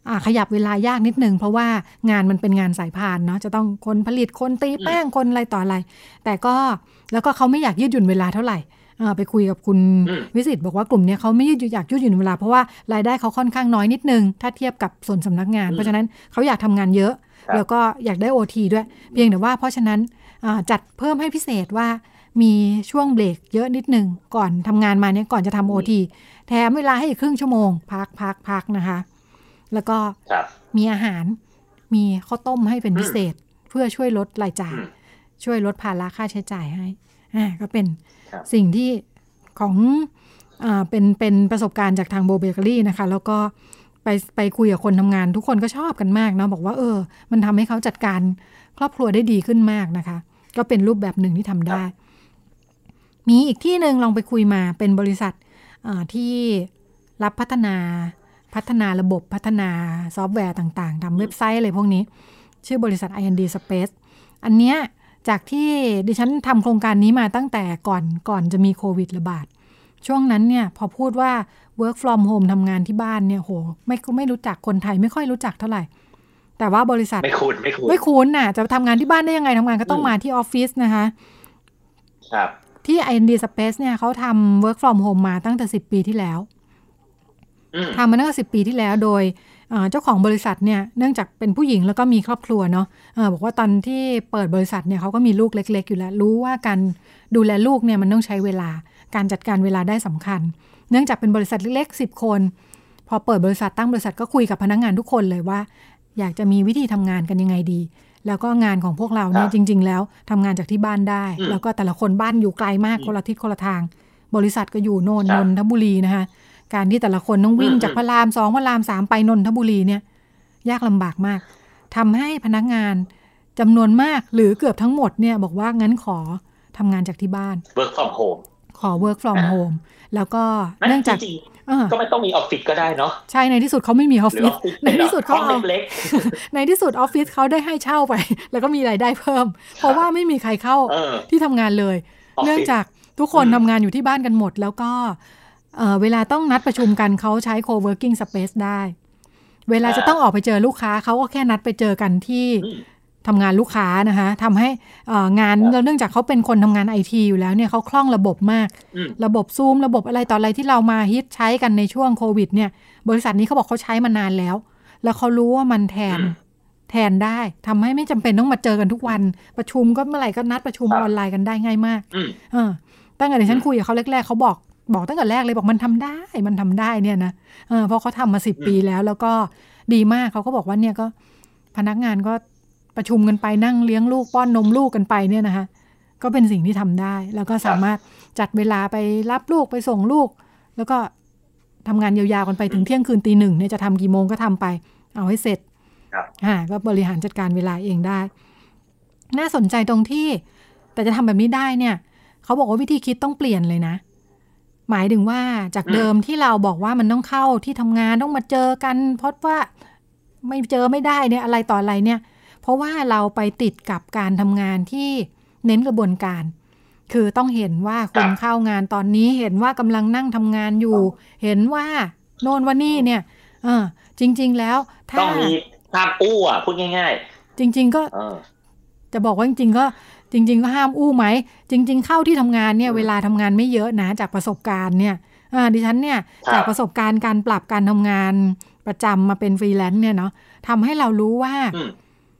อ่าขยับเวลายากนิดนึงเพราะว่างานมันเป็นงานสายพานเนาะจะต้องคนผลิตคนตีแป้งคนอะไรต่ออะไร แต่ก็แล้วก็เขาไม่อยากยืดหยุ่นเวลาเท่าไหร่อ่า ไปคุยกับคุณอืมวิสิตบอกว่ากลุ่มเนี้ยเขาไม่ยืดอยากยืดหยุ่นเวลา เพราะว่ารายได้เขาค่อนข้างน้อยนิดนึง ถ้าเทียบกับส่วนสำนักงาน เพราะฉะนั้นเขาอยากทำงานเยอะครับแล้วก็อยากได้โอทีด้วย เพียงแต่ว่าเพราะฉะนั้นอ่าจัดเพิ่มให้พิเศษว่ามีช่วงเบรกเยอะนิดนึง ก่อนทำงานมาเนี่ยก่อนจะทำโอทีแถมเวลาให้อีกครึ่งชั่วโมง พักพักพักนะคะ แล้วก็ครับมีอาหารมีข้าวต้มให้เป็นพิเศษ เพื่อช่วยลดรายจ่ายอืมช่วยลดภาระค่าใช้จ่ายให้อ่าก็เป็นครับ สิ่งที่ของอ่าเป็นเป็นประสบการณ์จากทางโบเบเกอรี่นะคะ แล้วก็ไปไปคุยกับคนทำงาน ทุกคนก็ชอบกันมากเนาะบอกว่าเออ มันทำให้เขาจัดการครอบครัวได้ดีขึ้นมากนะคะ ก็เป็นรูปแบบหนึ่งที่ทำได้ มีอีกที่หนึ่งลองไปคุยมาเป็นบริษัทอ่าที่รับพัฒนาพัฒนาระบบพัฒนาซอฟต์แวร์ต่าง ๆทำเว็บไซต์อะไรพวกนี้ ชื่อบริษัท IND Space อันเนี้ย จากที่ดิฉันทำโครงการนี้มาตั้งแต่ก่อนก่อนจะมีโควิดระบาด ช่วงนั้นเนี่ยพอพูดว่า work from home ทำงานที่บ้านเนี่ยโหไม่ไม่รู้จักคนไทยไม่ค่อยรู้จักเท่าไหร่ แต่ว่าบริษัทไม่คุ้นไม่คุ้นไม่คุ้นน่ะจะทำงานที่บ้านได้ยังไงทำงานก็ต้องอืมมาที่ออฟฟิศนะคะครับที่ IND Space เนี่ยเขาทำ work from home มาตั้งแต่ 10 ปีที่แล้วอืมทำมาตั้งแต่สิปีที่แล้วโดย เอ่อเจ้าของบริษัทเนี่ยเนื่องจากเป็นผู้หญิงแล้วก็มีครอบครัวเนาะเออบอกว่าตอนที่เปิดบริษัทเนี่ยเขาก็มีลูกเล็ก ๆ อยู่แล้ว รู้ว่าการดูแลลูกเนี่ยมันต้องใช้เวลาการจัดการเวลาได้สำคัญ เนื่องจากเป็นบริษัทเล็กๆสิบคน พอเปิดบริษัทตั้งบริษัทก็คุยกับพนักงานทุกคนเลยว่า อยากจะมีวิธีทำงานกันยังไงดี แล้วก็งานของพวกเราเนี่ยครับจริง ๆ แล้วทำงานจากที่บ้านได้อืมแล้วก็แต่ละคนบ้านอยู่ไกลมากอืมคนละทิศคนละทาง บริษัทก็อยู่โน่นครันบนทบุรีนะคะ การที่แต่ละคนต้องวิ่งอืมจากพระรามสองพระรามสามไปนนทบุรีเนี่ย ยากลำบากมากทำให้พนักงานจำนวนมากหรือเกือบทั้งหมดเนี่ยบอกว่างั้นขอทำงานจากที่บ้าน work from home ขอ work from อ่า home แล้วก็นะเนื่องจากจริงเออๆก็ไม่ต้องมีออฟฟิศก็ได้เนาะใช่ในที่สุดเขาไม่มีออฟหรือฟิอศอฟฟิศในที่สุดเขาเอาห้องเล็กในที่สุดออฟฟิศเขาได้ให้เช่าไป แล้วก็มีรายได้เพิ่ม เพราะว่าไม่มีใครเข้าๆเออที่ทำงานเลยออฟฟิศเนื่องจากทุกคนอืมทำงานอยู่ที่บ้านกันหมด แล้วก็ เอ่อเวลาต้องนัดประชุมกันเขาใช้ co-working space ได้ เวลาจะต้องออกไปเจอลูกค้าเขาก็แค่นัดไปเจอกันที่อืมทำงานลูกค้านะคะทำให้เอ่องานครับแล้วเนื่องจากเขาเป็นคนทำงานไอทีอยู่แล้วเนี่ยเขาคล่องระบบมากอืมระบบซูมระบบอะไรต่ออะไรที่เรามาฮิตใช้กันในช่วงโควิดเนี่ย บริษัทนี้เขาบอกเขาใช้มานานแล้ว แล้วเขารู้ว่ามันแทนอืมแทนได้ทำให้ไม่จำเป็นต้องมาเจอกันทุกวัน ประชุมก็เมื่อไหร่ก็นัดประชุมครับออนไลน์กันได้ง่ายมากอืมเออตั้งแต่ที่ฉันคุยกับเขาแรกๆเขาบอก บอกตั้งแต่แรกเลยบอกมันทำได้มันทำได้เนี่ยนะเออเพราะเขาทำมาสิบอืมปีแล้ว แล้วก็ดีมากเขาก็บอกว่าเนี่ยก็พนักงานก็ประชุมกันไปนั่งเลี้ยงลูกป้อนนมลูกกันไปเนี่ยนะคะ ก็เป็นสิ่งที่ทำได้ แล้วก็สามารถจัดเวลาไปรับลูกไปส่งลูก แล้วก็ทำงานยาวๆกันไปถึงเที่ยงคืนตีหนึ่งเนี่ยจะทำกี่โมงก็ทำไป เอาให้เสร็จครับอ่าก็บริหารจัดการเวลาเองได้ น่าสนใจตรงที่ แต่จะทำแบบนี้ได้เนี่ยเขาบอกว่าวิธีคิดต้องเปลี่ยนเลยนะ หมายถึงว่าจากเดิมที่เราบอกว่ามันต้องเข้าที่ทำงานต้องมาเจอกัน เพราะว่าไม่เจอไม่ได้เนี่ยอะไรต่ออะไรเนี่ย เพราะว่าเราไปติดกับการทำงานที่เน้นกระบวนการ คือต้องเห็นว่าคนเข้างานตอนนี้เห็นว่ากำลังนั่งทำงานอยู่ เห็นว่าโน่นว่านี่เนี่ยเออจริง ๆ แล้วถ้าต้องมีห้ามอู้อะพูดง่ายจริง ๆ ก็ๆเออจะบอกว่าจริงๆก็ จริง ๆ ก็ห้ามอู้ไหม จริง ๆ เข้าที่ทำงานเนี่ยอืมเวลาทำงานไม่เยอะนะจากประสบการณ์เนี่ยอ่าดิฉันเนี่ยครับจากประสบการณ์การปรับการทำงานประจำมาเป็นฟรีแลนซ์เนี่ยเนาะทำให้เรารู้ว่าอืม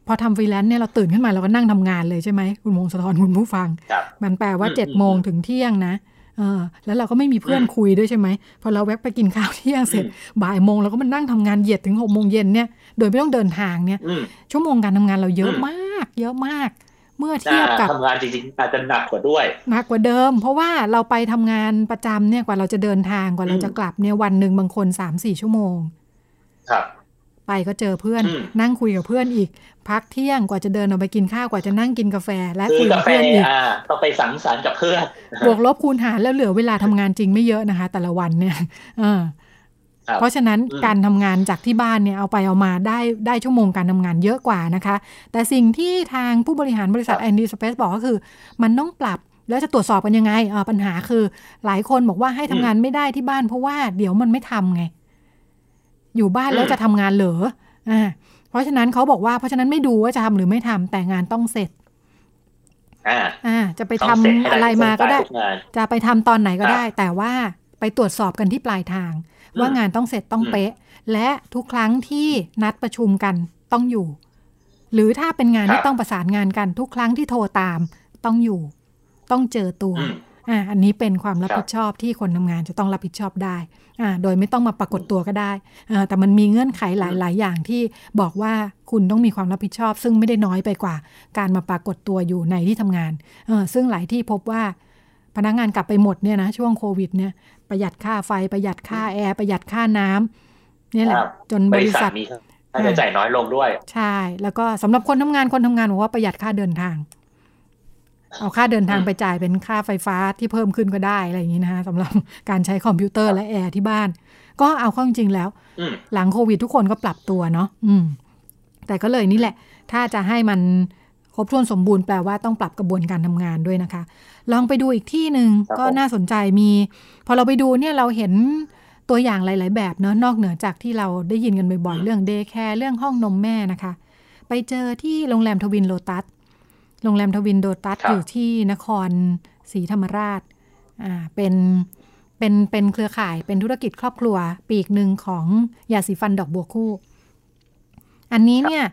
พอทำฟรีแลนซ์เนี่ยเราตื่นขึ้นมาเราก็นั่งทำงานเลยใช่ไหมคุณมงสะทอนคุณผู้ฟังครับมันแปลว่าอืมเจ็ดโมงถึงเที่ยงนะเออแล้วเราก็ไม่มีเพื่อนอืมคุยด้วยใช่ไหมพอเราแวะไปกินข้าวเที่ยงเสร็จบ่ายโมงเราก็มานั่งทำงานเหยียดถึงหกโมงเย็นเนี่ยโดยไม่ต้องเดินทางเนี่ยอืมชั่วโมงการทำงานเราเยอะอืมมาก เยอะมาก เมื่อเทียบกับทำงานจริงๆอาจจะหนักกว่าด้วยหนักกว่าเดิม เพราะว่าเราไปทำงานประจำเนี่ยกว่าเราจะเดินทางกว่าเราจะกลับเนี่ยวันหนึ่งบางคนสามสี่ชั่วโมง ครับ ไปก็เจอเพื่อนอืมนั่งคุยกับเพื่อนอีก พักเที่ยงกว่าจะเดินออกไปกินข้าวกว่าจะนั่งกินกาแฟ และคืคุอยกักาบแฟเพื่อนอีกอ่าต้องไปสังสรรค์กับเพื่อนบวกลบคูณหารแล้วเหลือเวลาทำงานจริงไม่เยอะนะคะ แต่ละวันเนี่ยเออครับ เพราะฉะนั้นอืมการทำงานจากที่บ้านเนี่ยเอาไปเอามาได้ได้ชั่วโมงการทำงานเยอะกว่านะคะ แต่สิ่งที่ทางผู้บริหารบริษัท IND Space บอกก็คือ มันต้องปรับแล้วจะตรวจสอบกันยังไงอ่าปัญหาคือ หลายคนบอกว่าให้ทำงานไม่ได้ที่บ้าน เพราะว่าเดี๋ยวมันไม่ทำไง อยู่บ้านแล้วจะทำงานเหรออ่าเพราะฉะนั้นเขาบอกว่าเพราะฉะนั้นไม่ดูว่าจะทำหรือไม่ทำแต่งานต้องเสร็จอ่าอ่าจะไปต้ทำองเสร็จให้อะไรมาก็ได้ทุงานจะไปทำตอนไหนก็ครับได้ แต่ว่าไปตรวจสอบกันที่ปลายทางอืม ว่างานต้องเสร็จต้องอืมเป๊ะ และทุกครั้งที่นัดประชุมกันต้องอยู่ หรือถ้าเป็นงานที่ต้องประสานงานกันทุกครั้งที่โทรตามต้องอยู่ ต้องเจอตัวอืมอ่าอันนี้เป็นความรับครับผิดชอบที่คนทำงานจะต้องรับผิดชอบได้อ่าโดยไม่ต้องมาปรากฏตัวก็ได้อ่าแต่มันมีเงื่อนไขหลาย ๆ อย่างที่บอกว่าคุณต้องมีความรับผิดชอบ ซึ่งไม่ได้น้อยไปกว่า การมาปรากฏตัวอยู่ในที่ทำงานเออซึ่งหลายที่พบว่า พนักงานกลับไปหมดเนี่ยนะช่วงโควิดเนี่ยประหยัดค่าไฟประหยัดค่าแอร์ประหยัดค่าน้ำเนี่ยแหละครับจนบบริริษัษัททมีค่าใช้จ่ายน้อยลงด้วย ใช่ แล้วก็สำหรับคนทำงานคนทำงานบอกว่าประหยัดค่าเดินทาง เอาค่าเดินทางอืมไปจ่ายเป็นค่าไฟฟ้าที่เพิ่มขึ้นก็ได้อะไรอย่างนี้นะคะสำหรับการใช้คอมพิวเตอร์และแอร์ที่บ้าน ก็เอาเข้าจริงๆแล้วอืมหลังโควิดทุกคนก็ปรับตัวเนาะอืม แต่ก็เลยนี่แหละ ถ้าจะให้มันครบถ้วนสมบูรณ์แปลว่าต้องปรับกระบวนการทำงานด้วยนะคะ ลองไปดูอีกที่หนึ่งครับก็ผมน่าสนใจมี พอเราไปดูเนี่ยเราเห็นตัวอย่างหลาย ๆ แบบเนาะนอกเหนือจากที่เราได้ยินกันบ่อยๆเรื่อง day care เรื่องห้องนมแม่นะคะ ไปเจอที่โรงแรม Twin Lotus โรงแรม Twin Lotus ครับอยู่ที่นครศรีธรรมราชอ่าเป็นเป็นเป็นเครือข่ายเป็นธุรกิจครอบครัวปีกหนึ่งของยาสีฟันดอกบัวคู่ อันนี้เนี่ยอ่า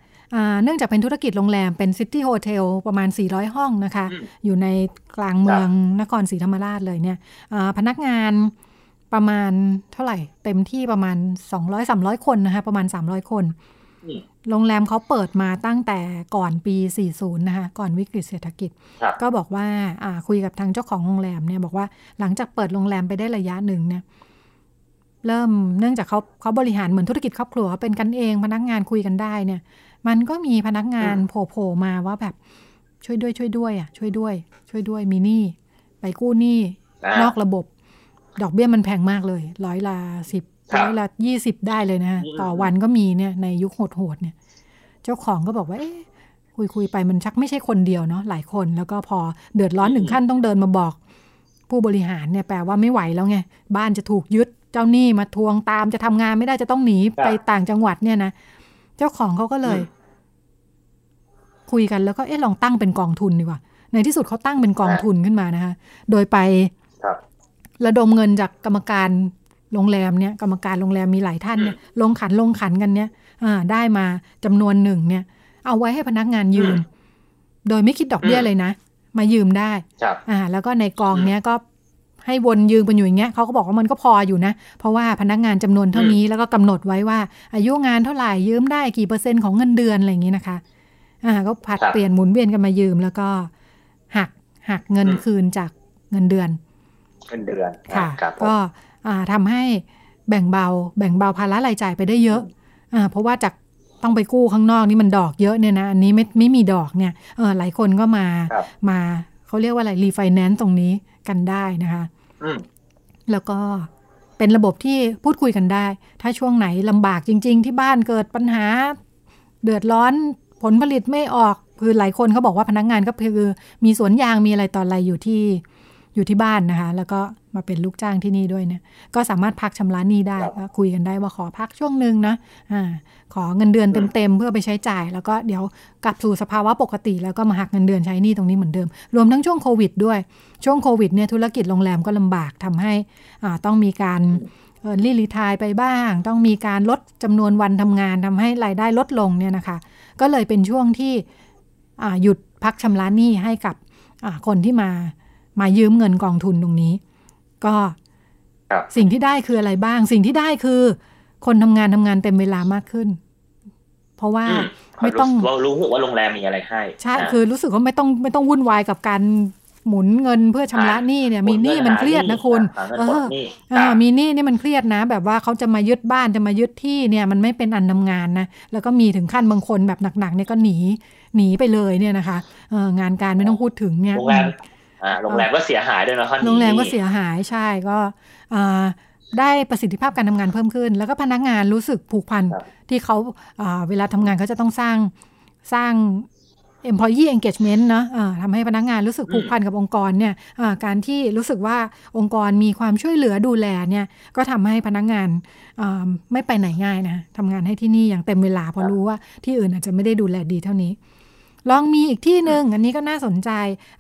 เนื่องจากเป็นธุรกิจโรงแรมเป็น city hotel ประมาณ 400 ห้องนะคะอืมอยู่ในกลางเมืองนครศรีธรรมราชเลยเนี่ยอ่าพนักงานประมาณเท่าไหร่ เต็มที่ประมาณ 200-300 คนนะคะ ประมาณ 300 คนอืมโรงแรมเขาเปิดมาตั้งแต่ก่อนปี 40 นะคะ ก่อนวิกฤตเศรษฐกิจครับก็บอกว่าอ่าคุยกับทางเจ้าของโรงแรมเนี่ยบอกว่าหลังจากเปิดโรงแรมไปได้ระยะหนึ่งเนี่ยเริ่มเนื่องจากเขาเขาบริหารเหมือนธุรกิจครอบครัวเขาเป็นกันเองพนักงานคุยกันได้เนี่ย มันก็มีพนักงานอืมโผล่ๆมาว่าแบบช่วยด้วยช่วยด้วยอะช่วยด้วย ช่วยด้วยมีหนี้ไปกู้หนี้อ่านอกระบบ ดอกเบี้ยมันแพงมากเลย ร้อยละสิบครับร้อยละยี่สิบได้เลยนะฮะอืมต่อวันก็มีเนี่ยในยุคโหดๆเนี่ย เจ้าของก็บอกว่า เอ๊ะคุยคุยๆไปมันชักไม่ใช่คนเดียวเนาะหลายคน แล้วก็พอเดือดร้อนถึงขั้นต้องเดินมาบอก ผู้บริหารเนี่ยแปลว่าไม่ไหวแล้วไง บ้านจะถูกยึดเจ้าหนี้มาทวงตามจะทำงานไม่ได้จะต้องหนีครับไปต่างจังหวัดเนี่ยนะ เจ้าของเขาก็เลยอืมคุยกันแล้วก็เอ๊ะลองตั้งเป็นกองทุนดีกว่า ในที่สุดเขาตั้งเป็นกองอ่าทุนขึ้นมานะคะ โดยไปครับระดมเงินจากกรรมการโรงแรมเนี่ยกรรมการโรงแรมมีหลายท่านเนี่ยลงขันลงขันกันเนี่ยอ่าได้มาจำนวนหนึ่งเนี่ย เอาไว้ให้พนักงานยืมอืมโดยไม่คิดดอกเบี้ยอืมเลยนะ มายืมได้ครับอ่าแล้วก็ในกองเนี้ยก็ ให้วนยืมกันอยู่อย่างเงี้ยเขาก็บอกว่ามันก็พออยู่นะ เพราะว่าพนักงานจำนวนเท่านี้แล้วก็กำหนดไว้ว่า อายุงานเท่าไหร่ยืมได้กี่เปอร์เซ็นต์ของเงินเดือนอะไรอย่างงี้นะคะอ่าก็ผัดครับเปลี่ยนหมุนเวียนกันมายืมแล้วก็หักหักเงินอืมคืนจากเงินเดือน เงินเดือนค่ะครับผมก็ทำให้แบ่งเบา แบ่งเบาภาระรายจ่ายไปได้เยอะอ่าเพราะว่าจากต้องไปกู้ข้างนอกนี่มันดอกเยอะเนี่ยนะอันนี้ไม่ไม่มีดอกเนี่ยเออหลายคนก็มามา เขาเรียกว่าอะไรรีไฟแนนซ์ตรงนี้กันได้นะคะแล้วก็เป็นระบบที่พูดคุยกันได้ ถ้าช่วงไหนลำบากจริง ๆ ที่บ้านเกิดปัญหา เดือดร้อนผลผลิตไม่ออกคือหลายคนเขาบอกว่าพนักงานก็คือมีสวนยางมีอะไรต่ออะไรอยู่ที่อยู่ที่บ้านนะคะ แล้วก็มาเป็นลูกจ้างที่นี่ด้วยเนี่ย ก็สามารถพักชำระหนี้ได้ก็คุยกันได้ว่าขอพักช่วงหนึ่งนะอ่า ขอเงินเดือนเต็มๆเพื่อไปใช้จ่าย แล้วก็เดี๋ยวกลับสู่สภาวะปกติ แล้วก็มาหักเงินเดือนใช้หนี้ตรงนี้เหมือนเดิม รวมทั้งช่วงโควิดด้วย ช่วงโควิดเนี่ยธุรกิจโรงแรมก็ลำบากทำให้อ่าต้องมีการเออรีลีทายไปบ้าง ต้องมีการลดจำนวนวันทำงานทำให้รายได้ลดลงเนี่ยนะคะ ก็เลยเป็นช่วงที่หยุดพักชำระหนี้ให้กับคนที่มามายืมเงินกองทุนตรงนี้ ก็สิ่งที่ได้คืออะไรบ้าง สิ่งที่ได้คือ คนทำงานทำงานเต็มเวลามากขึ้น เพราะว่าไม่ต้องเรารู้ว่าโรงแรมมีอะไรให้ ใช่คือรู้สึกว่าไม่ต้องไม่ต้องวุ่นวายกับการหมุนเงินเพื่อชำระหนี้เนี่ย มีหนี้มันเครียดนะคุณเออเออมีหนี้นี่มันเครียดนะ แบบว่าเขาจะมายึดบ้านจะมายึดที่เนี่ยมันไม่เป็นอันทางานนะแล้วก็มีถึงขั้นบางคนแบบหนักๆเนี่ยก็หนีหนีไปเลยเนี่ยนะคะเอองานการไม่ต้องพูดถึงเนี่ยโรงแรมอ่าโรงแรมก็เสียหายด้วยนะโรงแรมก็เสียหายใช่ก็อ่า ได้ประสิทธิภาพการทำงานเพิ่มขึ้น แล้วก็พนักงานรู้สึกผูกพันที่เขาเวลาทำงานเขาจะต้องสร้างสร้าง employee engagement นะะทำให้พนักงานรู้สึกผูกพันกับองค์กรเนี่ยการที่รู้สึกว่าองค์กรมีความช่วยเหลือดูแลเนี่ยก็ทำให้พนักงานไม่ไปไหนง่ายนะทำงานให้ที่นี่อย่างเต็มเวลาเพราะรู้ว่าที่อื่นอาจจะไม่ได้ดูแลดีเท่านี้ ลองมีอีกที่หนึ่งอันนี้ก็น่าสนใจ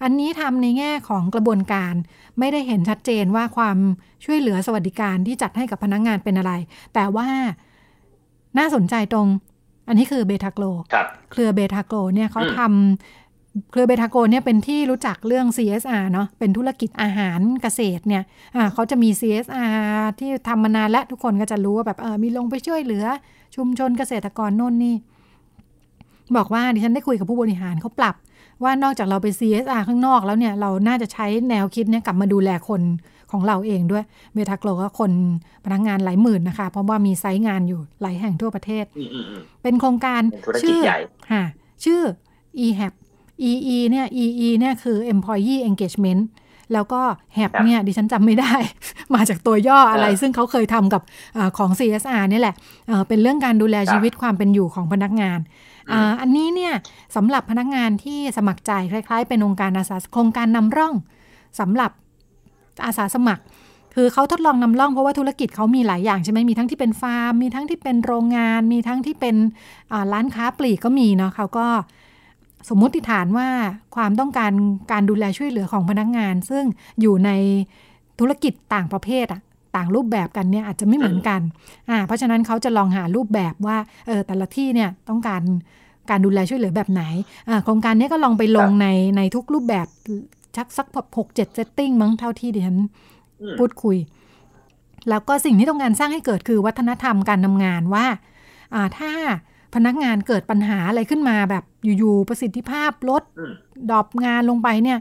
อันนี้ทำในแง่ของกระบวนการ ไม่ได้เห็นชัดเจนว่าความช่วยเหลือสวัสดิการที่จัดให้กับพนักงานเป็นอะไร แต่ว่าน่าสนใจตรง อันนี้คือเบทาโกลเครือเบทาโกลเนี่ยเขาทำเครือเบทาโกลเนี่ยเป็นที่รู้จักเรื่อง CSR เนาะเป็นธุรกิจอาหารเกษตรเนี่ยเขาจะมี CSR ที่ทำมานานและทุกคนก็จะรู้ว่าแบบเออมีลงไปช่วยเหลือ ชุมชนเกษตรกรโน่นนี่ บอกว่าดิฉันได้คุยกับผู้บริหารเขาปรับ ว่านอกจากเราไป CSR ข้างนอกแล้วเนี่ย เราน่าจะใช้แนวคิดเนี่ยกลับมาดูแลคนของเราเองด้วยเบทาโกลก็คนพนักงงานหลายหมื่นนะคะ เพราะว่ามีไซต์งานอยู่หลายแห่งทั่วประเทศ เป็นโครงการชื่อค่ะชื่อ EHAP EE เนี่ย EE เนี่ยคือ Employee Engagement แล้วก็ HAP เนี่ยดิฉันจำไม่ได้ มาจากตัวย่ออะไร ซึ่งเขาเคยทำกับอของ CSR นี่แหละเเป็นเรื่องการดูแลชีวิตความเป็นอยู่ของพนักงาน อันนี้เนี่ยสำหรับพนักงานที่สมัครใจคล้ายๆ เป็นองค์การอาสาโครงการนำร่องสำหรับอาสาสมัคร คือเขาทดลองนำร่องเพราะว่าธุรกิจเขามีหลายอย่างใช่ไหมมีทั้งที่เป็นฟาร์ม มีทั้งที่เป็นโรงงาน มีทั้งที่เป็นร้านค้าปลีกก็มีเนาะเขาก็สมมุติฐานว่าความต้องการการดูแลช่วยเหลือของพนักงาน ซึ่งอยู่ในธุรกิจต่างประเภทอะ ต่างรูปแบบกันเนี่ยอาจจะไม่เหมือนกันอ่าเพราะฉะนั้นเขาจะลองหารูปแบบว่าเออแต่ละที่เนี่ยต้องการการดูแลช่วยเหลือแบบไหนโครงการนี้ก็ลองไปลงในในทุกรูปแบบสักสักหกเจ็ด setting มั้งเท่าที่ดิฉันพูดคุย แล้วก็สิ่งที่ต้องการสร้างให้เกิดคือวัฒนธรรมการทำงานว่า ถ้าพนักงานเกิดปัญหาอะไรขึ้นมาแบบอยู่ๆประสิทธิภาพลดดรอปงานลงไปเนี่ย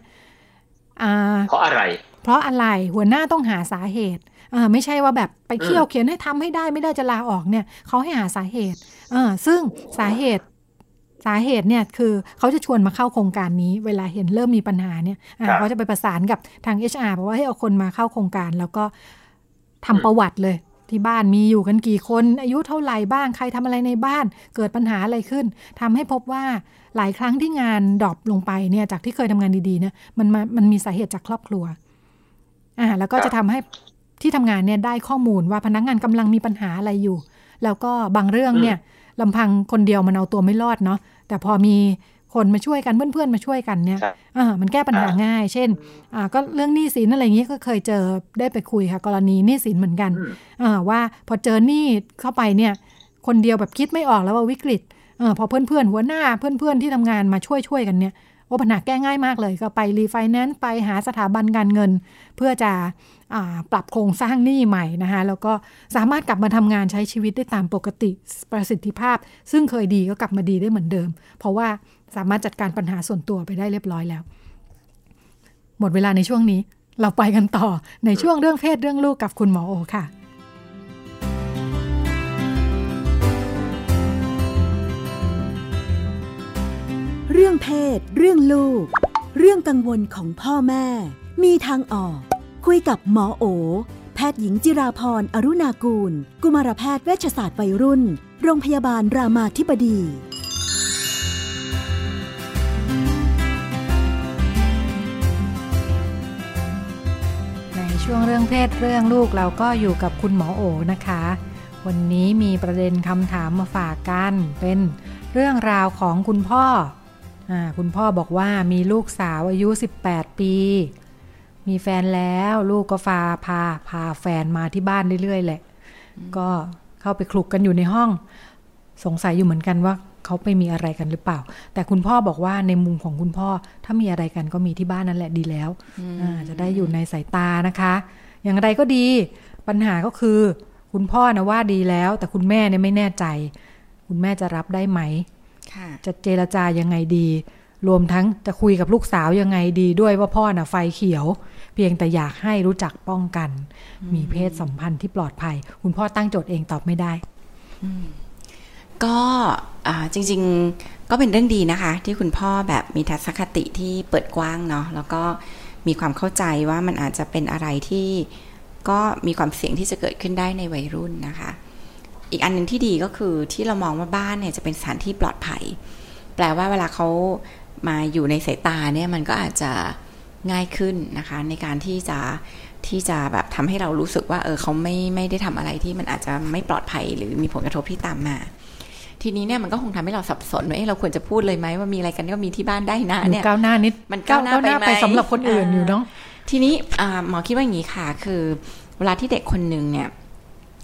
เพราะอะไร เพราะอะไรหัวหน้าต้องหาสาเหตุ ไม่ใช่ว่าแบบไปเคี่ยวเขียนให้ทำให้ได้ไม่ได้จะลาออกเนี่ยเขาให้หาสาเหตุซึ่งสาเหตุสาเหตุเนี่ยคือเขาจะชวนมาเข้าโครงการนี้ เวลาเห็นเริ่มมีปัญหาเนี่ยเขาจะไปประสานกับทาง HR บอกว่าให้เอาคนมาเข้าโครงการ แล้วก็ทำประวัติเลย ที่บ้านมีอยู่กันกี่คน อายุเท่าไหร่บ้างใครทำอะไรในบ้าน เกิดปัญหาอะไรขึ้นทำให้พบว่าหลายครั้งที่งานดรอปลงไปเนี่ยจากที่เคยทำงานดีๆเนี่ยมันมามันมีสาเหตุจากครอบครัวอ่าแล้วก็จะทำให้ ที่ทำงานเนี่ยได้ข้อมูลว่าพนักงานกำลังมีปัญหาอะไรอยู่ แล้วก็บางเรื่องเนี่ยลำพังคนเดียวมันเอาตัวไม่รอดเนาะแต่พอมีคนมาช่วยกันเพื่อนๆมาช่วยกันเนี่ยอ่ามันแก้ปัญหาง่าย เช่นอ่าก็เรื่องหนี้สินอะไรอย่างนี้ก็เคยเจอได้ไปคุยค่ะ กรณีหนี้สินเหมือนกันอ่าว่าพอเจอหนี้เข้าไปเนี่ย คนเดียวแบบคิดไม่ออกแล้วว่าวิกฤตอพอเพื่อนๆหัวหน้าเพื่อนๆที่ทำงานมาช่วยช่วยกันเนี่ยว่าปัญหาแก้ง่ายมากเลย ก็ไปรีไฟแนนซ์ไปหาสถาบันการเงิน เพื่อจะ ปรับโครงสร้างหนี้ใหม่นะคะแล้วก็สามารถกลับมาทำงานใช้ชีวิตได้ตามปกติประสิทธิภาพ ซึ่งเคยดีก็กลับมาดีได้เหมือนเดิม เพราะว่าสามารถจัดการปัญหาส่วนตัวไปได้เรียบร้อยแล้ว หมดเวลาในช่วงนี้เราไปกันต่อในช่วงเรื่องเพศเรื่องลูกกับคุณหมอโอค่ะเรื่องเพศ เรื่องลูก เรื่องกังวลของพ่อแม่ มีทางออก คุยกับหมอโอ แพทย์หญิงจิราพรอรุณากูล กุมารแพทย์เวชศาสตร์วัยรุ่น โรงพยาบาลรามาธิบดี ในช่วงเรื่องเพศเรื่องลูกเราก็อยู่กับคุณหมอโอนะคะ วันนี้มีประเด็นคำถามมาฝากกัน เป็นเรื่องราวของคุณพ่ออคุณพ่อบอกว่ามีลูกสาวอายุ 18 ปี มีแฟนแล้ว ลูกก็พาพาพาแฟนมาที่บ้านเรื่อยๆแหละ ก็เข้าไปคลุกกันอยู่ในห้อง สงสัยอยู่เหมือนกันว่าเขาไปมีอะไรกันหรือเปล่า แต่คุณพ่อบอกว่าในมุมของคุณพ่อ ถ้ามีอะไรกันก็มีที่บ้านนั่นแหละดีแล้วจะได้อยู่ในสายตานะคะ อย่างไรก็ดีปัญหาก็คือ คุณพ่อนะว่าดีแล้ว แต่คุณแม่เนี่ยไม่แน่ใจ คุณแม่จะรับได้ไหมจะเจรจายังไงดี รวมทั้งจะคุยกับลูกสาวยังไงดีด้วยว่าพ่อน่ะไฟเขียว เพียงแต่อยากให้รู้จักป้องกัน มีเพศสัมพันธ์ที่ปลอดภัย คุณพ่อตั้งโจทย์เองตอบไม่ได้ก็จริง ๆก็เป็นเรื่องดีนะคะ ที่คุณพ่อแบบมีทัศนคติที่เปิดกว้างเนาะแล้วก็มีความเข้าใจว่ามันอาจจะเป็นอะไรที่ก็มีความเสี่ยงที่จะเกิดขึ้นได้ในวัยรุ่นนะคะ อีกอันหนึ่งที่ดีก็คือที่เรามองว่าบ้านเนี่ยจะเป็นสถานที่ปลอดภัย แปลว่าเวลาเขา มาอยู่ในสายตาเนี่ยมันก็อาจจะง่ายขึ้นนะคะ ในการที่จะที่จะแบบทำให้เรารู้สึกว่าเออเขาไม่ไม่ได้ทำอะไรที่มันอาจจะไม่ปลอดภัยหรือมีผลกระทบที่ตามมา ทีนี้เนี่ยมันก็คงทำให้เราสับสนว่าเราควรจะพูดเลยไหมว่ามีอะไรกันก็มีที่บ้านได้นะเนี่ยก้าวหน้านิดมันก้าวหน้าไปไปสำหรับคนอื่นอยู่เนาะทีนี้หมอคิดว่าอย่างนี้ค่ะ คือเวลาที่เด็กคนหนึ่งเนี่ย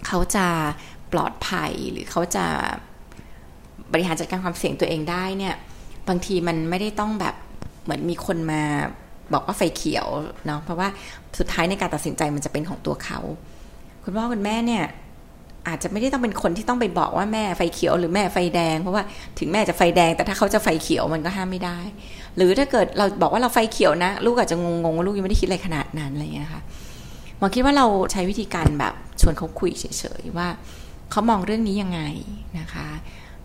เขาจะปลอดภัยหรือเขาจะบริหารจัดการความเสี่ยงตัวเองได้เนี่ย บางทีมันไม่ได้ต้องแบบเหมือนมีคนมาบอกว่าไฟเขียวเนาะเพราะว่าสุดท้ายในการตัดสินใจมันจะเป็นของตัวเขา คุณพ่อคุณแม่เนี่ยอาจจะไม่ได้ต้องเป็นคนที่ต้องไปบอกว่าแม่ไฟเขียวหรือแม่ไฟแดง เพราะว่าถึงแม่จะไฟแดง แต่ถ้าเขาจะไฟเขียวมันก็ห้ามไม่ได้ หรือถ้าเกิดเราบอกว่าเราไฟเขียวนะ ลูกอาจจะงงๆว่าลูกยังไม่ได้คิดอะไรขนาดนั้นอะไรเงี้ยค่ะหมอคิดว่าเราใช้วิธีการแบบชวนเขาคุยเฉยๆว่าเขามองเรื่องนี้ยังไงนะคะ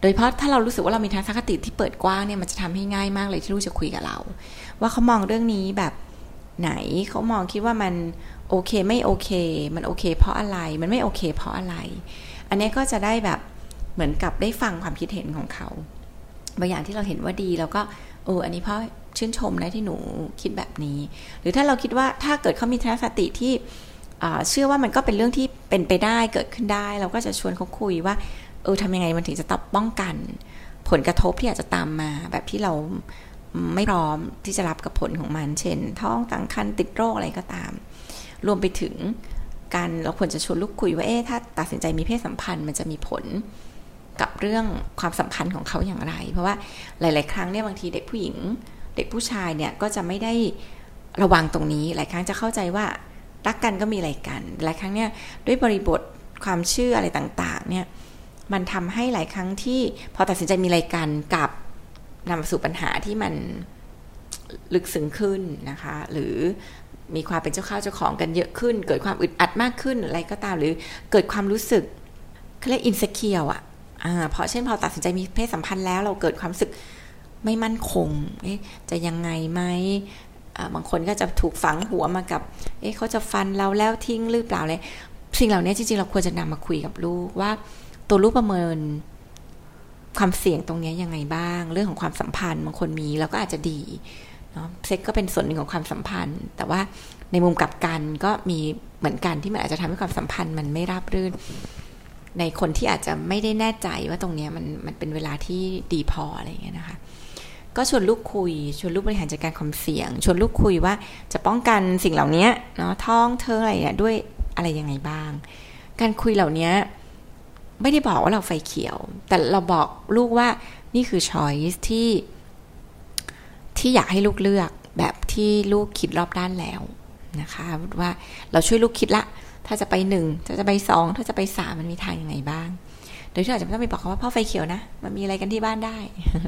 โดยเพราะถ้าเรารู้สึกว่าเรามีทัศนคติที่เปิดกว้างเนี่ยมันจะทำให้ง่ายมากเลยที่ลูกจะคุยกับเรา ว่าเขามองเรื่องนี้แบบไหนเขามองคิดว่ามันโอเคไม่โอเค มันโอเค เพราะอะไรมันไม่โอเค เพราะอะไร อันนี้ก็จะได้แบบเหมือนกับได้ฟังความคิดเห็นของเขาบางอย่างที่เราเห็นว่าดีเราก็เอออันนี้เพราะชื่นชมนะที่หนูคิดแบบนี้ หรือถ้าเราคิดว่าถ้าเกิดเขามีทัศนคติที่เชื่อว่ามันก็เป็นเรื่องที่เป็นไปได้เกิดขึ้นได้ เราก็จะชวนเขาคุยว่า เออทำยังไงมันถึงจะตับป้องกัน ผลกระทบที่อาจจะตามมา แบบที่เราไม่พร้อมที่จะรับกับผลของมัน เช่น ท้องตั้งครรภ์ติดโรคอะไรก็ตาม รวมไปถึงการเราควรจะชวนลูกคุยว่าเอ๊ะถ้าตัดสินใจมีเพศสัมพันธ์มันจะมีผลกับเรื่องความสัมพันธ์ของเขาอย่างไร เพราะว่าหลาย ๆ ครั้งเนี่ยบางทีเด็กผู้หญิง เด็กผู้ชายเนี่ยก็จะไม่ได้ระวังตรงนี้ หลายครั้งจะเข้าใจว่ารักกันก็มีอะไรกัน หลายครั้งเนี่ยด้วยบริบทความเชื่ออะไรต่าง ๆ เนี่ย มันทำให้หลายครั้งที่พอตัดสินใจมีอะไรกันกับนำมาสู่ปัญหาที่มันลึกซึ้งขึ้นนะคะ หรือมีความเป็นเจ้าข้าวเจ้าของกันเยอะขึ้น เกิดความอึดอัดมากขึ้นอะไรก็ตาม หรือเกิดความรู้สึกเรียกอินสเคียวอะอ่าเพราะเช่นพอตัดสินใจมีเพศสัมพันธ์แล้ว เราเกิดความรู้สึกไม่มั่นคงจะยังไงไหมบางคนก็จะถูกฝังหัวมากับ เอ๊ะเขาจะฟันเราแล้วทิ้งหรือเปล่าเลยสิ่งเหล่านี้จริงๆเราควรจะนำมาคุยกับลูกว่า ตัวลูกประเมินความเสี่ยงตรงนี้ยังไงบ้าง เรื่องของความสัมพันธ์บางคนมีแล้วก็อาจจะดีเนาะเซ็กก็เป็นส่วนหนึ่งของความสัมพันธ์ แต่ว่าในมุมกลับกันก็มีเหมือนกันที่มันอาจจะทำให้ความสัมพันธ์มันไม่ราบรื่น ในคนที่อาจจะไม่ได้แน่ใจว่าตรงนี้มันมันเป็นเวลาที่ดีพออะไรอย่างเงี้ยนะคะ ก็ชวนลูกคุย ชวนลูกบริหารจัดการความเสี่ยง ชวนลูกคุยว่าจะป้องกันสิ่งเหล่านี้เนาะท้องเธออะไรเนี่ยด้วยอะไรยังไงบ้าง การคุยเหล่านี้ ไม่ได้บอกว่าเราไฟเขียว แต่เราบอกลูกว่านี่คือช้อยส์ที่ ที่อยากให้ลูกเลือกแบบที่ลูกคิดรอบด้านแล้วนะคะว่าเราช่วยลูกคิดละ ถ้าจะไปหนึ่งถ้าจะไปสองถ้าจะไปสามมันมีทางยังไงบ้าง โดยที่อาจจะไม่ต้องไปบอกเขาว่าพ่อไฟเขียวนะ มันมีอะไรกันที่บ้านได้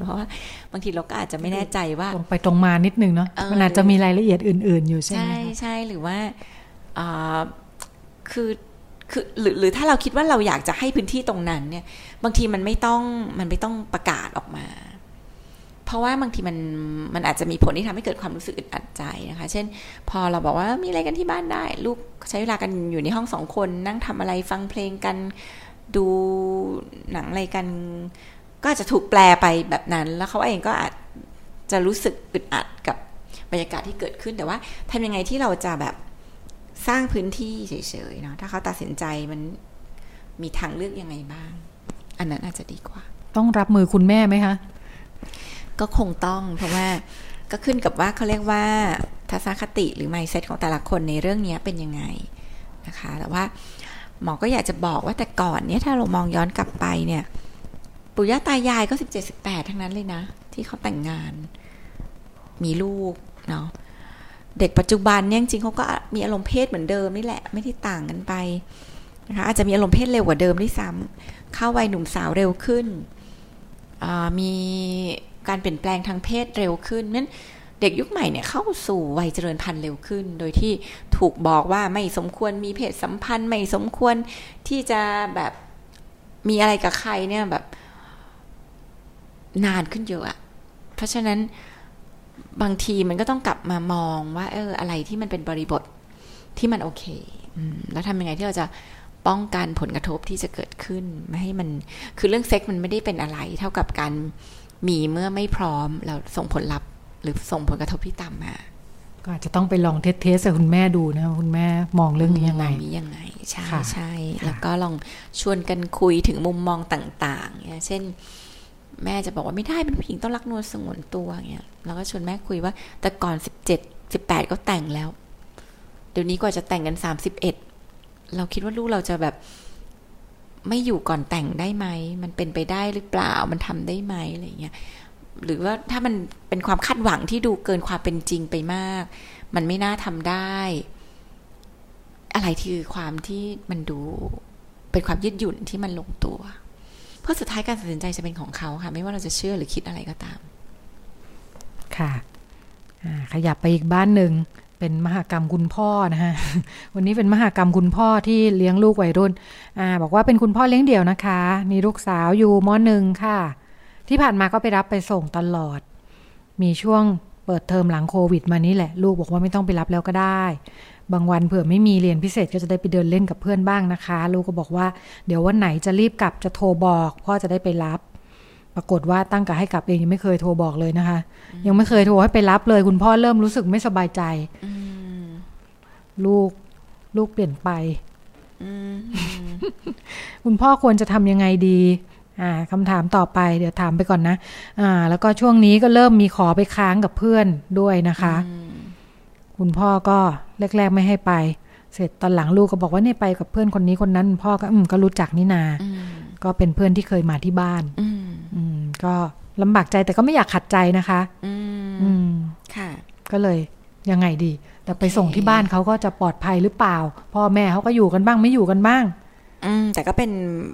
เพราะว่าบางทีเราก็อาจจะไม่แน่ใจว่าตรงไปตรงมานิดนึงเนาะเออมันอาจจะมีรายละเอียดอื่น ๆ อยู่ใช่ไหมใช่คะใช่หรือว่าอ่าคือ คือหรือหรือถ้าเราคิดว่าเราอยากจะให้พื้นที่ตรงนั้นเนี่ย บางทีมันไม่ต้องมันไม่ต้องประกาศออกมา เพราะว่าบางทีมันมันอาจจะมีผลที่ทำให้เกิดความรู้สึกอึดอัดใจนะคะ เช่น พอเราบอกว่ามีอะไรกันที่บ้านได้ ลูกใช้เวลากันอยู่ในห้องสองคน นั่งทำอะไรฟังเพลงกันดูหนังอะไรกัน ก็อาจจะถูกแปลไปแบบนั้น แล้วเขาเองก็อาจจะรู้สึกอึดอัดกับบรรยากาศที่เกิดขึ้นแต่ว่าทำยังไงที่เราจะแบบ สร้างพื้นที่เฉยๆเนาะถ้าเขาตัดสินใจมันมีทางเลือกยังไงบ้าง อันนั้นอาจจะดีกว่า ต้องรับมือคุณแม่ไหมคะก็คงต้องเพราะว่าก็ขึ้นกับว่าเขาเรียกว่าทัศนคติหรือ mindset ของแต่ละคนในเรื่องนี้เป็นยังไงนะคะแต่ว่าหมอก็อยากจะบอกว่าแต่ก่อนเนี่ยถ้าเรามองย้อนกลับไปเนี่ยปู่ย่าตายายก็สิบเจ็ดสิบแปดทั้งนั้นเลยนะ ที่เขาแต่งงาน มีลูกเนาะ เด็กปัจจุบันเนี่ยจริงเขาก็มีอารมณ์เพศเหมือนเดิมนี่แหละไม่ได้ต่างกันไปนะคะอาจจะมีอารมณ์เพศเร็วกว่าเดิมด้วยซ้ำเข้าวัยหนุ่มสาวเร็วขึ้น มีการเปลี่ยนแปลงทางเพศเร็วขึ้นนั้นเด็กยุคใหม่เนี่ยเข้าสู่วัยเจริญพันธุ์เร็วขึ้น โดยที่ถูกบอกว่าไม่สมควรมีเพศสัมพันธ์ ไม่สมควรที่จะแบบมีอะไรกับใครเนี่ยแบบนานขึ้นเยอะอะเพราะฉะนั้น บางทีมันก็ต้องกลับมามองว่า เออ อะไรที่มันเป็นบริบทที่มันโอเคอืมแล้วทำยังไงที่เราจะป้องกันผลกระทบที่จะเกิดขึ้น ไม่ให้มันคือเรื่องเซ็กส์มันไม่ได้เป็นอะไร เท่ากับการมีเมื่อไม่พร้อมแล้วส่งผลลัพธ์ หรือส่งผลกระทบที่ตามมาก็อาจจะต้องไปลอง test test กับคุณแม่ดูนะว่าคุณแม่มองเรื่องนี้ยังไงมองเรื่องนี้ยังไง ใช่ค่ะใช่ค่ะแล้วก็ลองชวนกันคุยถึงมุมมองต่างๆเนี่ยเช่น แม่จะบอกว่าไม่ได้เป็นผู้หญิงต้องรักนวลสงวนตัวเงี้ยแล้วก็ชวนแม่คุยว่า แต่ก่อนสิบเจ็ดสิบแปดก็แต่งแล้ว เดี๋ยวนี้กว่าจะแต่งกันสามสิบเอ็ดเราคิดว่าลูกเราจะแบบไม่อยู่ก่อนแต่งได้ไหม มันเป็นไปได้หรือเปล่า มันทำได้ไหมอะไรเงี้ย หรือว่าถ้ามันเป็นความคาดหวังที่ดูเกินความเป็นจริงไปมาก มันไม่น่าทำได้ อะไรที่คือความที่มันดูเป็นความยืดหยุ่นที่มันลงตัว เพราะสุดท้ายการตัดสินใจจะเป็นของเขาค่ะ ไม่ว่าเราจะเชื่อหรือคิดอะไรก็ตาม ค่ะขยับไปอีกบ้านหนึ่งเป็นมหากรรมคุณพ่อนะฮะ วันนี้เป็นมหากรรมคุณพ่อที่เลี้ยงลูกวัยรุ่นอ่าบอกว่าเป็นคุณพ่อเลี้ยงเดี่ยวนะคะ มีลูกสาวอยู่มหนึ่งค่ะ ที่ผ่านมาก็ไปรับไปส่งตลอด มีช่วงเปิดเทอมหลังโควิดมานี่แหละ ลูกบอกว่าไม่ต้องไปรับแล้วก็ได้ บางวันเผื่อไม่มีเรียนพิเศษก็จะได้ไปเดินเล่นกับเพื่อนบ้างนะคะ ลูกก็บอกว่าเดี๋ยววันไหนจะรีบกลับจะโทรบอกพ่อจะได้ไปรับ ปรากฏว่าตั้งกะให้กลับเองยังไม่เคยโทรบอกเลยนะคะ ยังไม่เคยโทรให้ไปรับเลย คุณพ่อเริ่มรู้สึกไม่สบายใจอืมลูกลูกเปลี่ยนไปอืมคุณพ่อควรจะทำยังไงดี อ่าคำถามต่อไปเดี๋ยวถามไปก่อนนะ อ่า แล้วก็ช่วงนี้ก็เริ่มมีขอไปค้างกับเพื่อนด้วยนะคะ อืม คุณพ่อก็แรกๆไม่ให้ไป เสร็จตอนหลังลูกก็บอกว่าเนี่ยไปกับเพื่อนคนนี้คนนั้น พ่อก็อืมก็รู้จักนี่นาอืมก็เป็นเพื่อนที่เคยมาที่บ้านอืมอืมก็ลำบากใจแต่ก็ไม่อยากขัดใจนะคะอืมอืมค่ะ ก็เลยยังไงดี แต่ไปส่งที่บ้านเขาก็จะปลอดภัยหรือเปล่า พ่อแม่เขาก็อยู่กันบ้างไม่อยู่กันบ้าง อืมแต่ก็เป็น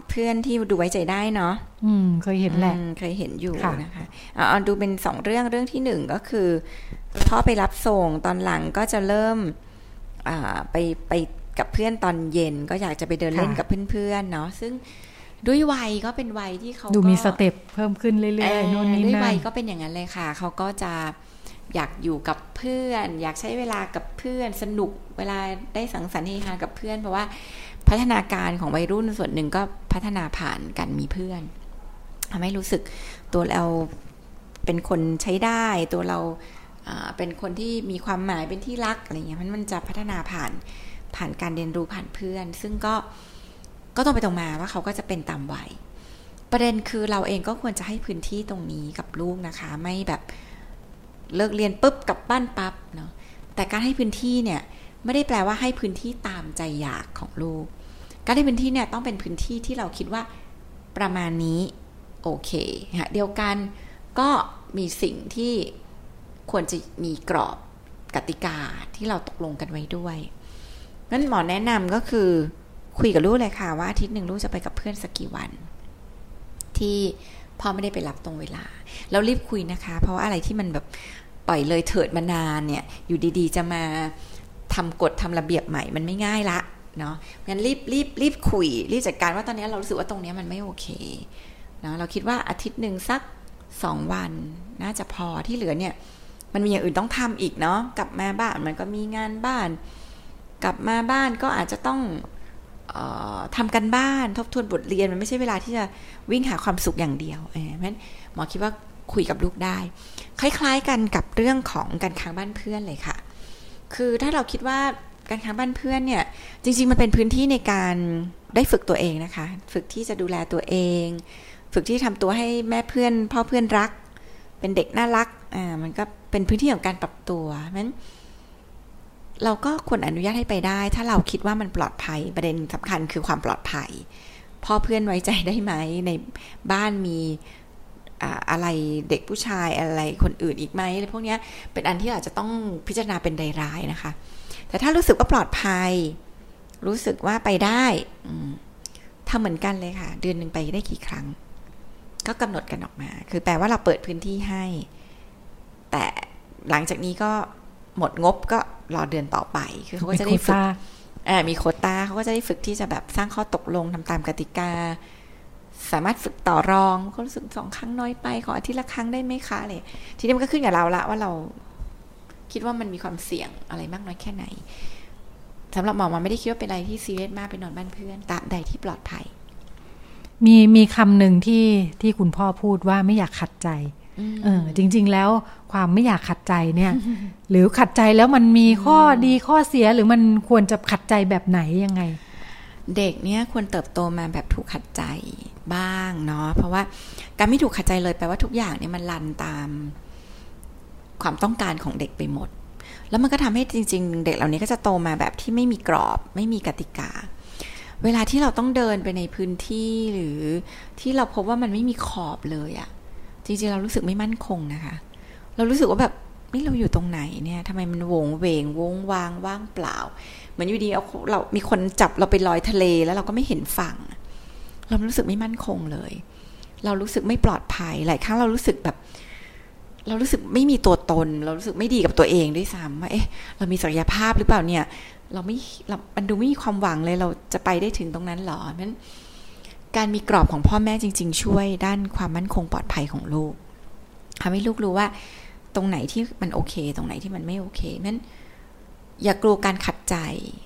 เพื่อนที่ดูไว้ใจได้เนาะอืม เคยเห็นแหละอืมเคยเห็นอยู่ค่ะนะคะเอาเอาดูเป็นสองเรื่องเรื่องที่หนึ่งก็คือพ่อไปรับส่งตอนหลังก็จะเริ่ม อ่าไปไปกับเพื่อนตอนเย็นก็อยากจะไปเดินเล่นกับเพื่อนๆเนาะซึ่งด้วยวัยก็เป็นวัยที่เขาดูก็มีสเต็ปเพิ่มขึ้นเรื่อยๆโน่นนี่ด้วยนั่วัยนก็เป็นอย่างนั้นเลยค่ะ เขาก็จะอยากอยู่กับเพื่อน อยากใช้เวลากับเพื่อนสนุกเวลาได้สังสรรค์เฮฮากับเพื่อน เพราะว่า พัฒนาการของวัยรุ่นส่วนหนึ่งก็พัฒนาผ่านการมีเพื่อนทำให้รู้สึกตัวเราเป็นคนใช้ได้ ตัวเราเป็นคนที่มีความหมายเป็นที่รักอะไรเงี้ยมันมันจะพัฒนาผ่านผ่านการเรียนรู้ผ่านเพื่อน ซึ่งก็ก็ต้องไปตรงมาว่าเขาก็จะเป็นตามวัยประเด็นคือเราเองก็ควรจะให้พื้นที่ตรงนี้กับลูกนะคะ ไม่แบบเลิกเรียนปุ๊บกลับบ้านปั๊บเนาะแต่การให้พื้นที่เนี่ยไม่ได้แปลว่าให้พื้นที่ตามใจอยากของลูก การให้พื้นที่เนี่ยต้องเป็นพื้นที่ที่เราคิดว่าประมาณนี้โอเคฮะเดียวกันก็มีสิ่งที่ควรจะมีกรอบกติกาที่เราตกลงกันไว้ด้วยนั้นหมอแนะนำก็คือคุยกับลูกเลยค่ะว่าอาทิตย์หนึ่งลูกจะไปกับเพื่อนสักกี่วัน ที่พ่อไม่ได้ไปรับตรงเวลา แล้วรีบคุยนะคะ เพราะว่าอะไรที่มันแบบปล่อยเลยเถิดมานานเนี่ย อยู่ดีๆ จะมาทำกฎทำระเบียบใหม่มันไม่ง่ายละ เนาะงั้นรีบรีบรีบคุย รีบจัดการว่าตอนนี้เรารู้สึกว่าตรงนี้มันไม่โอเคเนาะเราคิดว่าอาทิตย์หนึ่งสักสองวันน่าจะพอที่เหลือเนี่ย มันมีอย่างอื่นต้องทำอีกเนาะกลับมาบ้านมันก็มีงานบ้าน กลับมาบ้านก็อาจจะต้องออทำกันบ้านทบทวนบทเรียนมันไม่ใช่เวลาที่จะวิ่งหาความสุขอย่างเดียวเพราะฉะนั้นหมอคิดว่าคุยกับลูกได้ คล้าย ๆ กันกับเรื่องของการค้างบ้านเพื่อนเลยค่ะ คือถ้าเราคิดว่า การค้างบ้านเพื่อนเนี่ย จริง ๆ มันเป็นพื้นที่ในการได้ฝึกตัวเองนะคะ ฝึกที่จะดูแลตัวเอง ฝึกที่ทำตัวให้แม่เพื่อน พ่อเพื่อนรัก เป็นเด็กน่ารักอ่ามันก็เป็นพื้นที่ของการปรับตัวนั้นเราก็ควรอนุญาตให้ไปได้ ถ้าเราคิดว่ามันปลอดภัยประเด็นสำคัญคือความปลอดภัย พ่อเพื่อนไว้ใจได้ไหมในบ้านมีอะไรเด็กผู้ชายอะไรคนอื่นอีกไหมอะไรพวกนี้เป็นอันที่อาจจะต้องพิจารณาเป็นรายๆนะคะ แต่ถ้ารู้สึกว่าปลอดภัย รู้สึกว่าไปได้ทำเหมือนกันเลยค่ะ เดือนหนึ่งไปได้กี่ครั้ง ก็กำหนดกันออกมา คือแปลว่าเราเปิดพื้นที่ให้ แต่หลังจากนี้ก็หมดงบก็รอเดือนต่อไป คือเขาก็จะได้ฝึกมีโคต้าเขาก็จะได้ฝึกที่จะแบบสร้างข้อตกลงทำตามกติกา สามารถฝึกต่อรองเขารู้สึกสองครั้งน้อยไป ขออาทิตย์ละครั้งได้ไหมคะเลยทีนี้มันก็ขึ้นกับเราละว่าเรา คิดว่ามันมีความเสี่ยงอะไรมากน้อยแค่ไหนสำหรับหมอมาไม่ได้คิดว่าเป็นอะไรที่ซีเรียสมากไปนอนบ้านเพื่อนตามใดที่ปลอดภัย มีมีคำหนึ่งที่ที่คุณพ่อพูดว่าไม่อยากขัดใจเออจริง ๆ แล้วความไม่อยากขัดใจเนี่ย หรือขัดใจแล้วมันมีข้อดีข้อเสียหรือมันควรจะขัดใจแบบไหนยังไง เด็กเนี่ยควรเติบโตมาแบบถูกขัดใจบ้างเนาะเพราะว่าการไม่ถูกขัดใจเลยแปลว่าทุกอย่างเนี่ยมันลันตาม ความต้องการของเด็กไปหมด แล้วมันก็ทำให้จริง ๆ เด็กเหล่านี้ก็จะโตมาแบบที่ไม่มีกรอบ ไม่มีกติกา เวลาที่เราต้องเดินไปในพื้นที่หรือที่เราพบว่ามันไม่มีขอบเลยอะจริงๆเรารู้สึกไม่มั่นคงนะคะ เรารู้สึกว่าแบบนี่เราอยู่ตรงไหนเนี่ยทำไมมันวงเวงวงวางว่างเปล่า เหมือนอยู่ดีเอาเรามีคนจับเราไปลอยทะเลแล้วเราก็ไม่เห็นฝั่ง เรารู้สึกไม่มั่นคงเลย เรารู้สึกไม่ปลอดภัยหลายครั้งเรารู้สึกแบบ เรารู้สึกไม่มีตัวตน เรารู้สึกไม่ดีกับตัวเองด้วยซ้ำว่าเอ๊ะเรามีศักยภาพหรือเปล่าเนี่ย เราไม่เรามันดูไม่มีความหวังเลยเราจะไปได้ถึงตรงนั้นหรอนั้นการมีกรอบของพ่อแม่จริง ๆ ช่วยด้านความมั่นคงปลอดภัยของลูกทำให้ลูกรู้ว่าตรงไหนที่มันโอเค ตรงไหนที่มันไม่โอเคนั้นอย่ากลัวการขัดใจ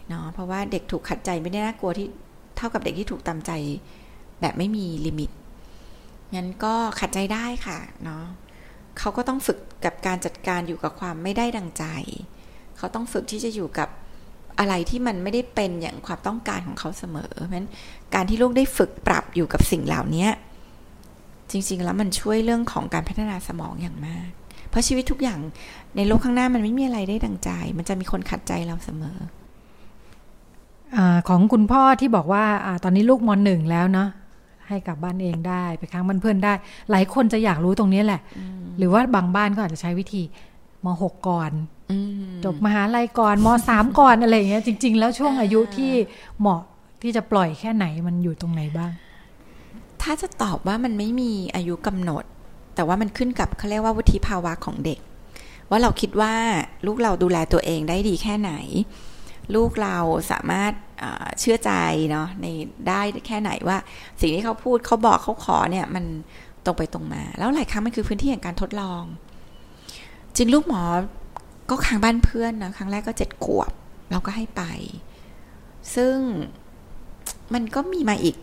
เนาะเพราะว่าเด็กถูกขัดใจไม่ได้น่ากลัวที่เท่ากับเด็กที่ถูกตามใจแบบไม่มีลิมิตงั้นก็ขัดใจได้ค่ะเนาะ เขาก็ต้องฝึกกับการจัดการอยู่กับความไม่ได้ดังใจ เขาต้องฝึกที่จะอยู่กับอะไรที่มันไม่ได้เป็นอย่างความต้องการของเขาเสมอ เพราะฉะนั้นการที่ลูกได้ฝึกปรับอยู่กับสิ่งเหล่านี้จริง ๆ แล้วมันช่วยเรื่องของการพัฒนาสมองอย่างมาก เพราะชีวิตทุกอย่างในโลกข้างหน้ามันไม่มีอะไรได้ดังใจ มันจะมีคนขัดใจเราเสมออของคุณพ่อที่บอกว่าอตอนนี้ลูกมอนหนึ่งแล้วเนาะ ให้กลับบ้านเองได้ไปค้างบ้านเพื่อนได้ หลายคนจะอยากรู้ตรงนี้แหละ หรือว่าบางบ้านก็อาจจะใช้วิธีมหกก่อนจบมหาลัยก่อนมสามก่อนอะไรอย่างเงี้ยจริง ๆ แล้วช่วงอายุที่เหมาะที่จะปล่อยแค่ไหนมันอยู่ตรงไหนบ้าง ถ้าจะตอบว่ามันไม่มีอายุกำหนด แต่ว่ามันขึ้นกับเขาเรียกว่าวุฒิภาวะของเด็ก ว่าเราคิดว่าลูกเราดูแลตัวเองได้ดีแค่ไหน ลูกเราสามารถเชื่อใจเนาะในได้แค่ไหนว่า สิ่งที่เขาพูดเขาบอกเขาขอเนี่ยมันตรงไปตรงมา แล้วหลายครั้งมันคือพื้นที่แห่งการทดลอง จริงลูกหมอก็ค้างบ้านเพื่อนนะครั้งแรกก็เจ็ดขวบ เราก็ให้ไป ซึ่งมันก็มีมาอีก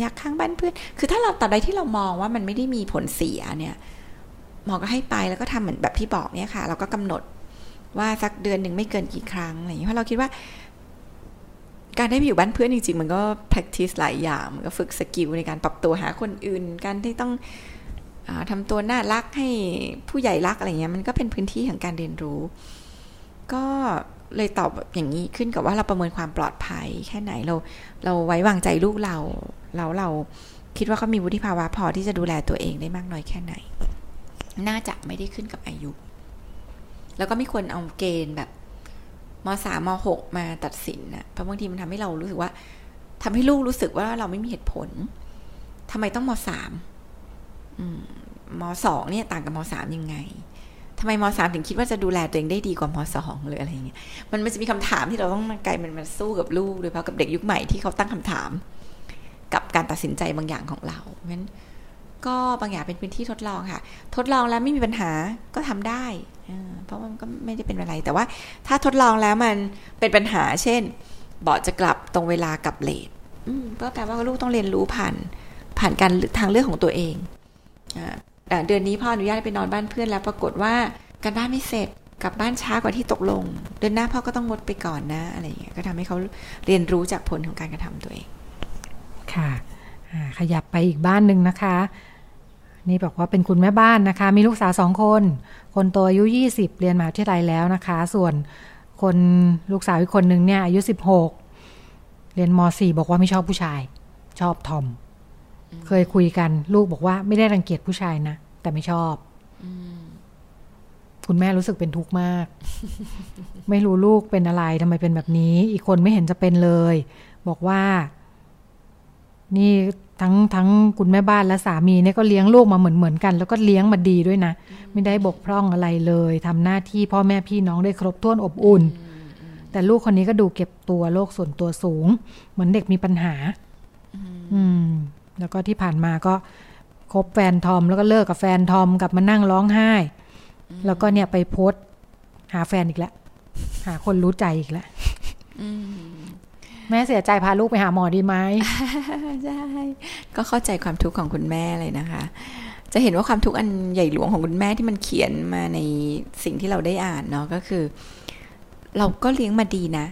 อยากค้างบ้านเพื่อน คือถ้าเราตัดใดที่เรามองว่ามันไม่ได้มีผลเสียเนี่ยหมอก็ให้ไปแล้วก็ทำเหมือนแบบที่บอกเนี่ยค่ะ เราก็กำหนด ว่าสักเดือนหนึ่งไม่เกินกี่ครั้งอะไรอย่างนี้เพราะเราคิดว่า การได้ไปอยู่บ้านเพื่อนจริงๆ มันก็ practice หลายอย่างมันก็ฝึกสกิลในการปรับตัวหาคนอื่น การที่ต้องทำตัวน่ารักให้ผู้ใหญ่รักอะไรเงี้ยมันก็เป็นพื้นที่ของการเรียนรู้ ก็เลยตอบอย่างนี้ขึ้นกับว่าเราประเมินความปลอดภัยแค่ไหนเรา เราไว้วางใจลูกเราแล้วเราคิดว่าเขามีวุฒิภาวะพอที่จะดูแลตัวเองได้มากน้อยแค่ไหน น่าจะไม่ได้ขึ้นกับอายุ แล้วก็ไม่ควรเอาเกณฑ์แบบมสามมหกมาตัดสินนะเพราะบางทีมันทำให้เรารู้สึกว่าทำให้ลูกรู้สึกว่าเราไม่มีเหตุผลทำไมต้องมสามมสองเนี่ยต่างกับมสามยังไงทำไมมสามถึงคิดว่าจะดูแลตัวเองได้ดีกว่ามสองหรืออะไรเงี้ย มันมันจะมีคำถามที่เราต้องไกลมันมาสู้กับลูกโดยเฉพาะกับเด็กยุคใหม่ที่เขาตั้งคำถาม กับการตัดสินใจบางอย่างของเราเพราะฉะนั้นก็บางอย่างเป็นพื้นที่ทดลองค่ะ ทดลองแล้วไม่มีปัญหาก็ทำได้ เพราะมันก็ไม่ได้เป็นอะไร แต่ว่าถ้าทดลองแล้วมันเป็นปัญหา เช่นเบอดจะกลับตรงเวลากับเลทก็แปลว่าลูกต้องเรียนรู้ผ่านผ่านการทางเลือกของตัวเองเดือนนี้พ่ออนุญาตไปนอนบ้านเพื่อนแล้วปรากฏว่าการบ้านไม่เสร็จกลับบ้านช้ากว่าที่ตกลง เดือนหน้าพ่อก็ต้องงดไปก่อนนะอะไรอย่างเงี้ยก็ทำให้เขาเรียนรู้จากผลของการกระทำตัวเอง ค่ะขยับไปอีกบ้านหนึ่งนะคะ นี่บอกว่าเป็นคุณแม่บ้านนะคะ มีลูกสาวสองคน คนโตอายุ 20 เรียนมหาวิทยาลัยแล้วนะคะ ส่วนคนลูกสาวอีกคนหนึ่งเนี่ยอายุ 16 เรียนม .4 บอกว่าไม่ชอบผู้ชาย ชอบทอม เคยคุยกัน ลูกบอกว่าไม่ได้รังเกียจผู้ชายนะ แต่ไม่ชอบคุณแม่รู้สึกเป็นทุกข์มาก ไม่รู้ลูกเป็นอะไรทำไมเป็นแบบนี้ อีกคนไม่เห็นจะเป็นเลย บอกว่า นี่ทั้งทั้งคุณแม่บ้านและสามีเนี่ยก็เลี้ยงลูกมาเหมือนเหมือนกัน แล้วก็เลี้ยงมาดีด้วยนะ ไม่ได้บกพร่องอะไรเลยทำหน้าที่พ่อแม่พี่น้องได้ครบถ้วนอบอุ่น แต่ลูกคนนี้ก็ดูเก็บตัวโลกส่วนตัวสูง เหมือนเด็กมีปัญหา อืม แล้วก็ที่ผ่านมาก็คบแฟนทอมแล้วก็เลิกกับแฟนทอมกลับมานั่งร้องไห้ แล้วก็เนี่ยไปโพสหาแฟนอีกแล้วหาคนรู้ใจอีกแล้ว แม่เสียใจพาลูกไปหาหมอดีไหมใช่ก็เข้าใจความทุกข์ของคุณแม่เลยนะคะ จะเห็นว่าความทุกข์อันใหญ่หลวงของคุณแม่ที่มันเขียนมาในสิ่งที่เราได้อ่านเนาะก็คือ เราก็เลี้ยงมาดีนะ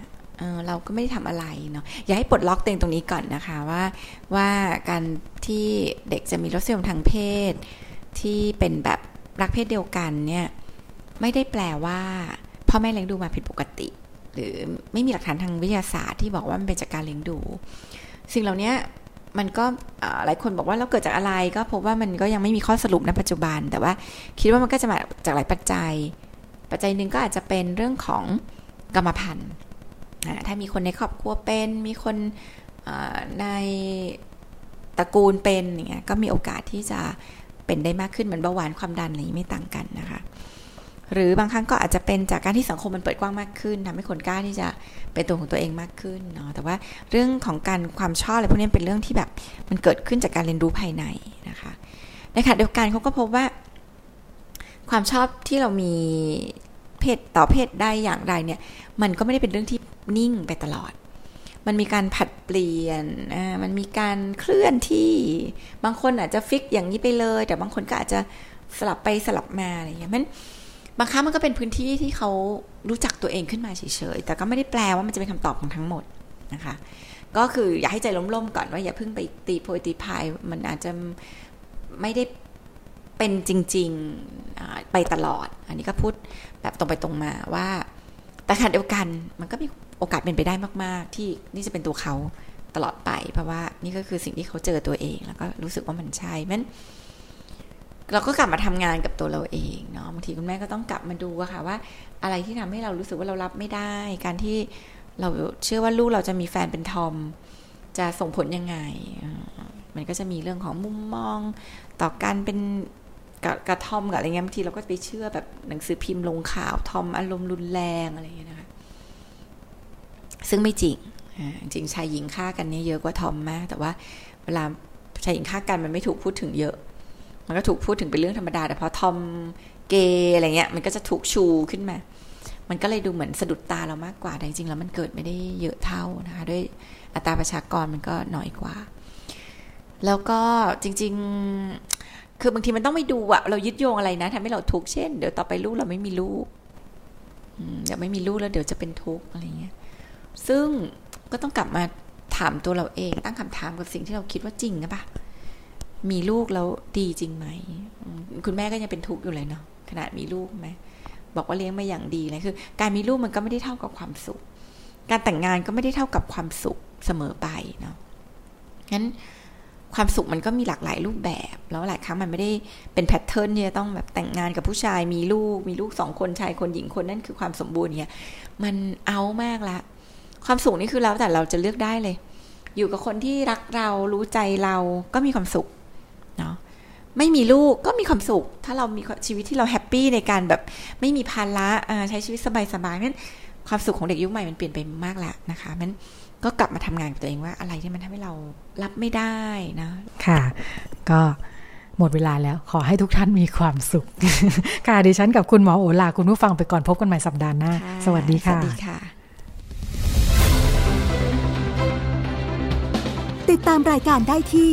เราก็ไม่ได้ทำอะไรเนาะอย่าให้ปลดล็อกตัวเองตรงนี้ก่อนนะคะว่าว่าการที่เด็กจะมีรสนิยมทางเพศ ที่เป็นแบบรักเพศเดียวกันเนี่ยไม่ได้แปลว่าพ่อแม่เลี้ยงดูมาผิดปกติ หรือไม่มีหลักฐานทางวิทยาศาสตร์ที่บอกว่ามันเป็นจากการเลี้ยงดู สิ่งเหล่านี้มันก็หลายคนบอกว่าเราเกิดจากอะไรก็พบว่ามันก็ยังไม่มีข้อสรุปในปัจจุบัน แต่ว่าคิดว่ามันก็จะมาจากหลายปัจจัย ปัจจัยหนึ่งก็อาจจะเป็นเรื่องของกรรมพันธุ์ถ้ามีคนในครอบครัวเป็นมีคนในตระกูลเป็นอย่างเงี้ยก็มีโอกาสที่จะเป็นได้มากขึ้นเหมือนเบาหวานความดันอะไรไม่ต่างกันนะคะ หรือบางครั้งก็อาจจะเป็นจากการที่สังคมมันเปิดกว้างมากขึ้นทำให้คนกล้าที่จะเป็นตัวของตัวเองมากขึ้นเนาะแต่ว่าเรื่องของการความชอบอะไรพวกนี้เป็นเรื่องที่แบบมันเกิดขึ้นจากการเรียนรู้ภายในนะคะในขณะเดียวกันเขาก็พบว่า ความชอบที่เรามีเพศต่อเพศได้อย่างไรเนี่ย มันก็ไม่ได้เป็นเรื่องที่นิ่งไปตลอด มันมีการผัดเปลี่ยน มันมีการเคลื่อนที่ บางคนอาจจะฟิกอย่างนี้ไปเลย แต่บางคนก็อาจจะสลับไปสลับมาอะไรอย่างเงี้ยมัน บางครั้งมันก็เป็นพื้นที่ที่เขารู้จักตัวเองขึ้นมาเฉยๆ แต่ก็ไม่ได้แปลว่ามันจะเป็นคำตอบของทั้งหมดนะคะ ก็คืออย่าให้ใจล้มๆก่อนว่าอย่าเพิ่งไปตีโพยตีพาย มันอาจจะไม่ได้เป็นจริงๆไปตลอด อันนี้ก็พูดแบบตรงไปตรงมาว่า แต่ขณะเดียวกันมันก็มีโอกาสเป็นไปได้มาก ๆ ที่นี่จะเป็นตัวเขาตลอดไป เพราะว่านี่ก็คือสิ่งที่เขาเจอตัวเอง แล้วก็รู้สึกว่ามันใช่มัน เราก็กลับมาทำงานกับตัวเราเองเนาะบางทีคุณแม่ก็ต้องกลับมาดูอะค่ะว่า อะไรที่ทำให้เรารู้สึกว่าเรารับไม่ได้ การที่เราเชื่อว่าลูกเราจะมีแฟนเป็นทอม จะส่งผลยังไง มันก็จะมีเรื่องของมุมมอง ต่อการเป็นกับกระทอมกับอะไรเงี้ยบางทีเราก็ไปเชื่อแบบหนังสือพิมพ์ลงข่าวทอมอารมณ์รุนแรงอะไรเงี้ยนะคะซึ่งไม่จริงจริงชายหญิงฆ่ากันเนี่ยเยอะกว่าทอมมาก แต่ว่าเวลาชายหญิงฆ่ากันมันไม่ถูกพูดถึงเยอะ มันก็ถูกพูดถึงเป็นเรื่องธรรมดา แต่พอทอมเกย์อะไรเงี้ย มันก็จะถูกชูขึ้นมา มันก็เลยดูเหมือนสะดุดตาเรามากกว่า แต่จริงๆ แล้วมันเกิดไม่ได้เยอะเท่านะคะ ด้วยอัตราประชากรมันก็น้อยกว่า แล้วก็จริง ๆ คือบางทีมันต้องไปดูอะเรายึดโยงอะไรนะทำให้เราทุกข์ เช่น เดี๋ยวต่อไปลูกเราไม่มีลูกเดี๋ยวไม่มีลูกแล้วเดี๋ยวจะเป็นทุกข์อะไรเงี้ย ซึ่งก็ต้องกลับมาถามตัวเราเอง ตั้งคำถามกับสิ่งที่เราคิดว่าจริงนะปะ มีลูกแล้วดีจริงไหม คุณแม่ก็ยังเป็นทุกข์อยู่เลยเนาะขนาดมีลูกไหมบอกว่าเลี้ยงมาอย่างดีเลยคือ การมีลูกมันก็ไม่ได้เท่ากับความสุข การแต่งงานก็ไม่ได้เท่ากับความสุขเสมอไปเนาะงั้นความสุขมันก็มีหลากหลายรูปแบบ แล้วหลายครั้งมันไม่ได้เป็นแพทเทิร์นที่จะต้องแบบแต่งงานกับผู้ชายมีลูก มีลูกสองคนชายคนหญิงคนนั่นคือความสมบูรณ์เนี่ยมันเอามากละ ความสุขนี่คือแล้วแต่เราจะเลือกได้เลย อยู่กับคนที่รักเรารู้ใจเราก็มีความสุข เนาะไม่มีลูกก็มีความสุข ถ้าเรามีชีวิตที่เราแฮปปี้ในการแบบไม่มีภาระใช้ชีวิตสบายๆนั้นความสุขของเด็กยุคใหม่มันเปลี่ยนไปมากแล้วนะคะมันก็กลับมาทำงานกับตัวเองว่าอะไรที่มันทำให้เรารับไม่ได้นะ ค่ะ ก็หมดเวลาแล้วขอให้ทุกท่านมีความสุข ค่ะดิฉันกับคุณหมอโอลาคุณผู้ฟังไปก่อนพบกันใหม่สัปดาห์หน้า สวัสดีค่ะ สวัสดีค่ะ ติดตามรายการได้ที่